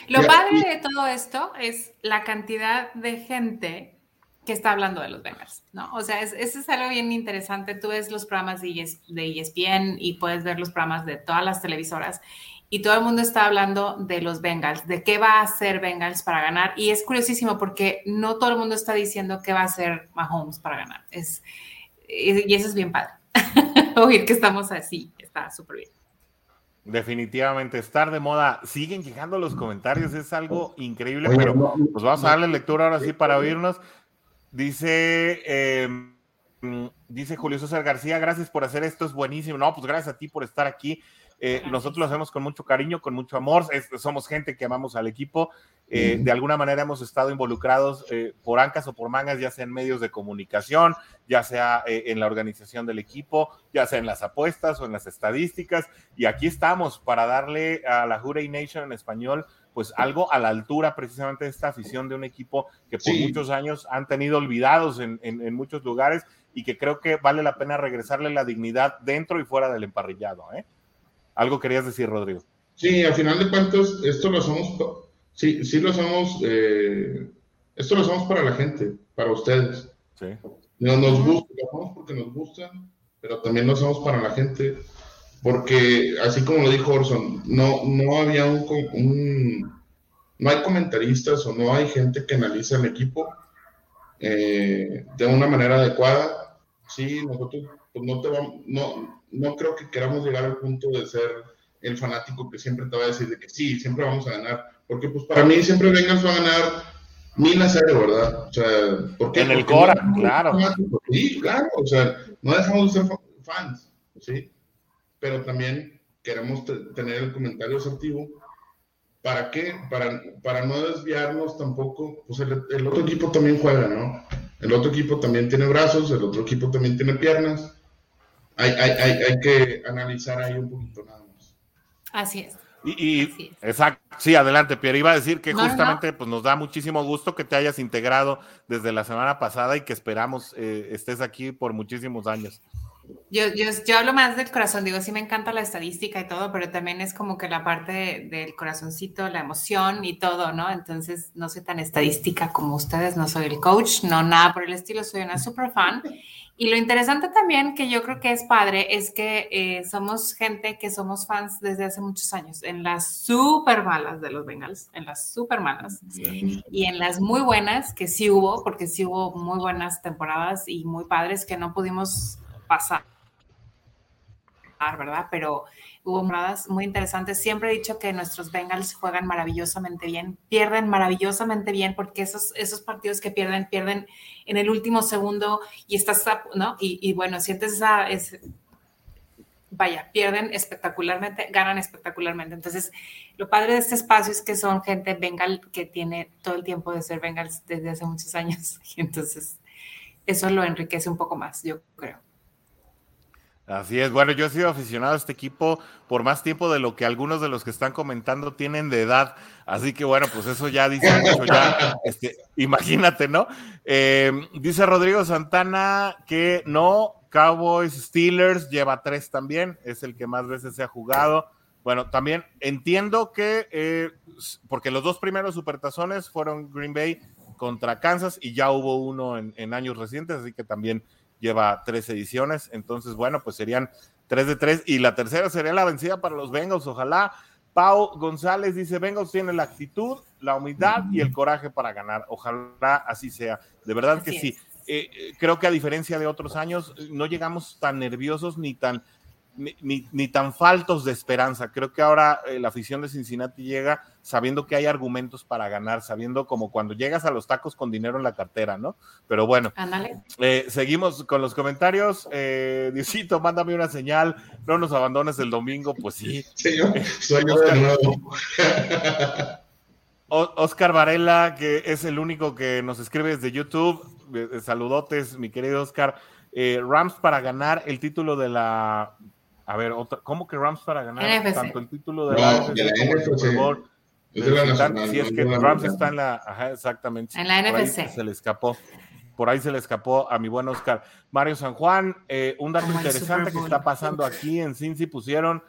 Lo padre de todo esto es la cantidad de gente que está hablando de los Bengals, ¿no? O sea, eso es, algo bien interesante. Tú ves los programas de, ESPN y puedes ver los programas de todas las televisoras y todo el mundo está hablando de los Bengals, de qué va a hacer Bengals para ganar. Y es curiosísimo porque no todo el mundo está diciendo qué va a hacer Mahomes para ganar. Es, y eso es bien padre. Oír que estamos así, está súper bien. Definitivamente, estar de moda. Siguen llegando los comentarios, es algo increíble, pero pues vamos a darle lectura ahora sí para oírnos. Dice, em, dice Julio César García, gracias por hacer esto, es buenísimo. No, pues gracias a ti por estar aquí. Eh, nosotros lo hacemos con mucho cariño, con mucho amor. somos gente que amamos al equipo. Eh, de alguna manera hemos estado involucrados eh, por ancas o por mangas, ya sea en medios de comunicación, ya sea en la organización del equipo, ya sea en las apuestas o en las estadísticas. Y aquí estamos para darle a la Jurey Nation en español pues algo a la altura precisamente de esta afición de un equipo que por muchos años han tenido olvidados en, muchos lugares y que creo que vale la pena regresarle la dignidad dentro y fuera del emparrillado. ¿eh? Algo querías decir, Rodrigo. Sí, al final de cuentas, esto lo hacemos, sí, sí lo hacemos, eh, esto lo hacemos para la gente, para ustedes. Sí. No, nos gusta, lo hacemos porque nos gusta, pero también lo hacemos para la gente porque así como lo dijo Orson, no, no había un, no hay comentaristas o no hay gente que analiza el equipo eh, de una manera adecuada. Sí, nosotros pues no, te vamos, no, no creo que queramos llegar al punto de ser el fanático que siempre te va a decir de que sí, siempre vamos a ganar, porque pues para mí siempre Vengas va a ganar mil a cero, ¿verdad? O sea, porque en el Cora, claro. Sí, claro, o sea, no dejamos de ser fans, ¿sí? pero también queremos tener el comentario asertivo. ¿Para qué? Para, para no desviarnos tampoco, pues el, otro equipo también juega, ¿no? El otro equipo también tiene brazos, el otro equipo también tiene piernas. Hay, hay, hay, hay que analizar ahí un poquito nada más. Así es. Y, exacto, sí, adelante, Pierre. Iba a decir que justamente pues nos da muchísimo gusto que te hayas integrado desde la semana pasada y que esperamos eh, estés aquí por muchísimos años. Yo, yo, yo, hablo más del corazón, digo, sí me encanta la estadística y todo, pero también es como que la parte del corazoncito, la emoción y todo, ¿no? Entonces, no soy tan estadística como ustedes, no soy el coach, no nada por el estilo, soy una super fan. Y lo interesante también que yo creo que es padre es que eh, somos gente que somos fans desde hace muchos años, en las super malas de los Bengals, en las super malas, y en las muy buenas, que sí hubo, porque sí hubo muy buenas temporadas y muy padres que no pudimos pasar, ¿verdad? Pero hubo moradas muy interesantes. Siempre he dicho que nuestros Bengals juegan maravillosamente bien, pierden maravillosamente bien, porque esos, esos partidos que pierden, pierden en el último segundo y estás, ¿no? Y, bueno, sientes esa, es, vaya, pierden espectacularmente, ganan espectacularmente. Entonces, lo padre de este espacio es que son gente Bengal que tiene todo el tiempo de ser Bengals desde hace muchos años. Y entonces, eso lo enriquece un poco más, yo creo. Así es, bueno, yo he sido aficionado a este equipo por más tiempo de lo que algunos de los que están comentando tienen de edad, así que bueno, pues eso ya dice mucho, ya, este, imagínate, ¿no? Eh, dice Rodrigo Santana que no, Cowboys Steelers lleva tres también, es el que más veces se ha jugado. Bueno, también entiendo que, eh, porque los dos primeros supertazones fueron Green Bay contra Kansas y ya hubo uno en años recientes, así que también lleva tres ediciones, entonces bueno, pues serían tres de tres y la tercera sería la vencida para los Bengals, ojalá. Pau González dice, Bengals tiene la actitud, la humildad y el coraje para ganar, ojalá así sea, de verdad que sí. Eh, eh, creo que a diferencia de otros años, no llegamos tan nerviosos ni tan ni, tan faltos de esperanza. Creo que ahora eh, la afición de Cincinnati llega sabiendo que hay argumentos para ganar, sabiendo como cuando llegas a los tacos con dinero en la cartera, ¿no? Pero bueno, eh, seguimos con los comentarios. Eh, Diosito, mándame una señal, no nos abandones el domingo, pues sí. Oscar Varela, que es el único que nos escribe desde YouTube. Saludotes, mi querido Oscar. Rams para ganar el título de la A ver, otra, ¿cómo que Rams para ganar NFC. tanto el título de No, la, de la como el NFC. Super Bowl? Es de la Visitan- nacional, si es no que Rams está en la, ajá, exactamente. En la NFC. se le escapó. Por ahí se le escapó a mi buen Oscar. Mario San Juan, eh, un dato Como interesante que está pasando aquí en Cincy pusieron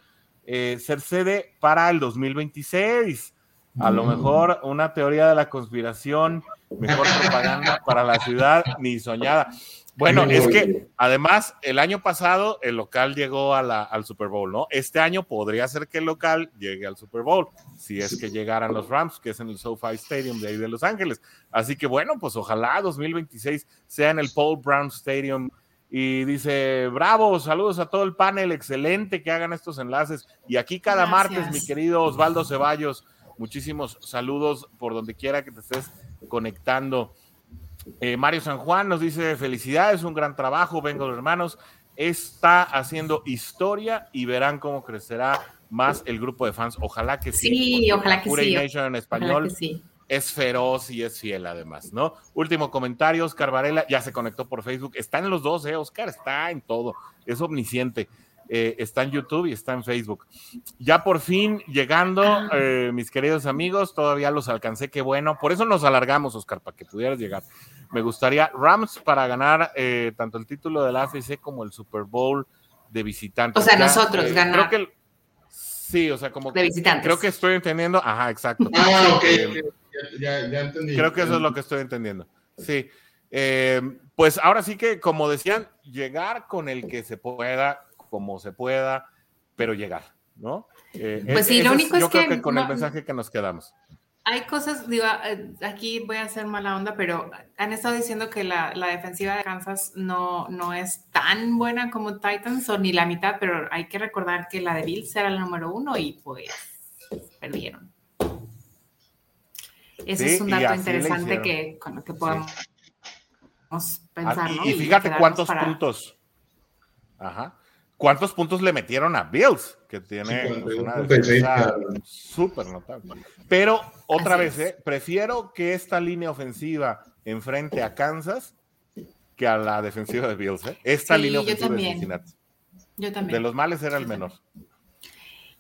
eh, ser sede para el 2026. A lo Mm. mejor una teoría de la conspiración, mejor propaganda para la ciudad, ni soñada. Bueno, es que además el año pasado el local llegó a la- al Super Bowl, ¿no? Este año podría ser que el local llegue al Super Bowl, si es que llegaran los Rams, que es en el SoFi Stadium de ahí de Los Ángeles. Así que bueno, pues ojalá 2026 sea en el Paul Brown Stadium. Y dice, bravo, saludos a todo el panel, excelente que hagan estos enlaces. Y aquí cada Gracias. martes, mi querido Osvaldo Ceballos, muchísimos saludos por donde quiera que te estés conectando. Eh, Mario San Juan nos dice felicidades, un gran trabajo, vengo hermanos, está haciendo historia y verán cómo crecerá más el grupo de fans. Ojalá que sí. Sí, ojalá que Pura sí. Nation en español sí. es feroz y es fiel además, ¿no? Último comentario, Oscar Varela ya se conectó por Facebook, está en los dos, ¿eh? Oscar está en todo, es omnisciente. Eh, está en YouTube y está en Facebook. Ya por fin llegando, eh, mis queridos amigos, todavía los alcancé, qué bueno. Por eso nos alargamos, Oscar, para que pudieras llegar. Me gustaría Rams para ganar eh, tanto el título de la AFC como el Super Bowl de visitantes. O sea, nosotros ganar. Creo que el- sí, o sea, como De visitantes. creo que estoy entendiendo. Ajá, exacto. Ah, ok, Eh, ok, ya, ya, ya entendí. Creo que eso es lo que estoy entendiendo. Sí. Eh, pues ahora sí que, como decían, llegar con el que se pueda, como se pueda, pero llegar, ¿no? Eh, Pues sí, ese lo único es yo creo que que con el mensaje que nos quedamos. Hay cosas, digo, eh, aquí voy a hacer mala onda, pero han estado diciendo que la, la defensiva de Kansas no, no es tan buena como Titans o ni la mitad, pero hay que recordar que la de Bills era la número uno y pues perdieron. Ese Sí, es un dato interesante que, con lo que podemos pensar, Ah, y, ¿no? y fíjate cuántos para- puntos. Ajá. ¿Cuántos puntos le metieron a Bills? Que tiene Sí, pues, una 46, defensa súper notable. Pero otra Así vez. ¿eh? prefiero que esta línea ofensiva enfrente a Kansas que a la defensiva de Bills. ¿eh? Esta Sí, línea ofensiva de. Cincinnati. Yo también. De los males era el menor.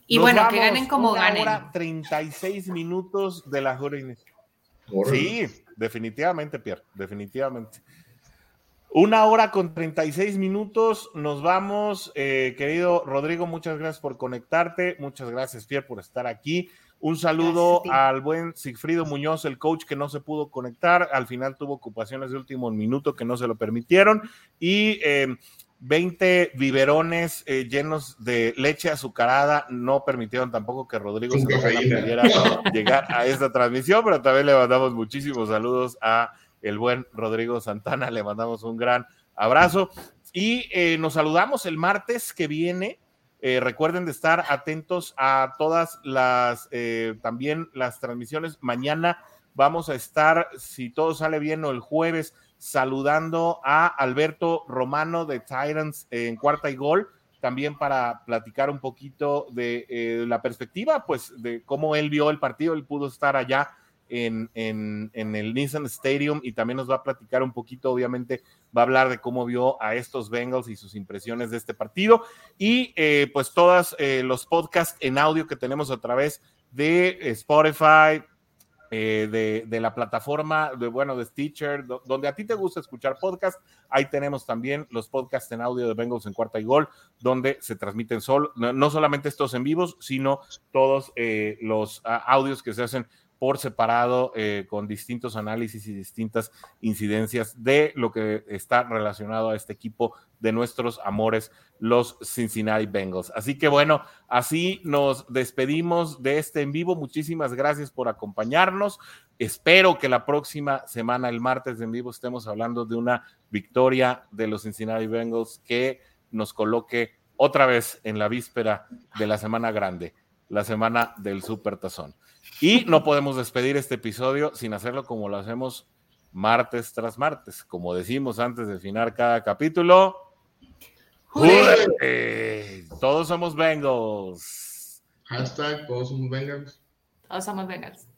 y Nos bueno, que ganen como una ganen. hora 36 minutos de la. Órale. Sí, definitivamente, Pierre, definitivamente. Una hora con 36 minutos, nos vamos. Eh, querido Rodrigo, muchas gracias por conectarte. Muchas gracias, Pierre, por estar aquí. Un saludo Gracias al buen Sigfrido Muñoz, el coach que no se pudo conectar. Al final tuvo ocupaciones de último minuto que no se lo permitieron. Y eh, 20 biberones eh, llenos de leche azucarada no permitieron tampoco que Rodrigo se pudiera llegar a esta transmisión, pero también le mandamos muchísimos saludos a el buen Rodrigo Santana, le mandamos un gran abrazo y eh, nos saludamos el martes que viene. Eh, recuerden de estar atentos a todas las, eh, también las transmisiones. Mañana vamos a estar, si todo sale bien, o el jueves, saludando a Alberto Romano de Titans en cuarta y gol, también para platicar un poquito de la perspectiva, pues de cómo él vio el partido, él pudo estar allá en, el Nissan Stadium y también nos va a platicar un poquito, obviamente, va a hablar de cómo vio a estos Bengals y sus impresiones de este partido. Y eh, pues todos eh, los podcasts en audio que tenemos a través de Spotify, eh, de, la plataforma, de, bueno, de Stitcher, do, donde a ti te gusta escuchar podcast, ahí tenemos también los podcasts en audio de Bengals en cuarta y gol, donde se transmiten solo, no, solamente estos en vivos, sino todos eh, los audios que se hacen por separado eh, con distintos análisis y distintas incidencias de lo que está relacionado a este equipo de nuestros amores, los Cincinnati Bengals. Así que bueno, así nos despedimos de este en vivo. Muchísimas gracias por acompañarnos. Espero que la próxima semana, el martes en vivo, estemos hablando de una victoria de los Cincinnati Bengals que nos coloque otra vez en la víspera de la semana grande, la semana del Super Tazón. Y no podemos despedir este episodio sin hacerlo como lo hacemos martes tras martes. Como decimos antes de final cada capítulo. Todos somos Bengals. Hashtag, todos somos Bengals. Todos somos Bengals.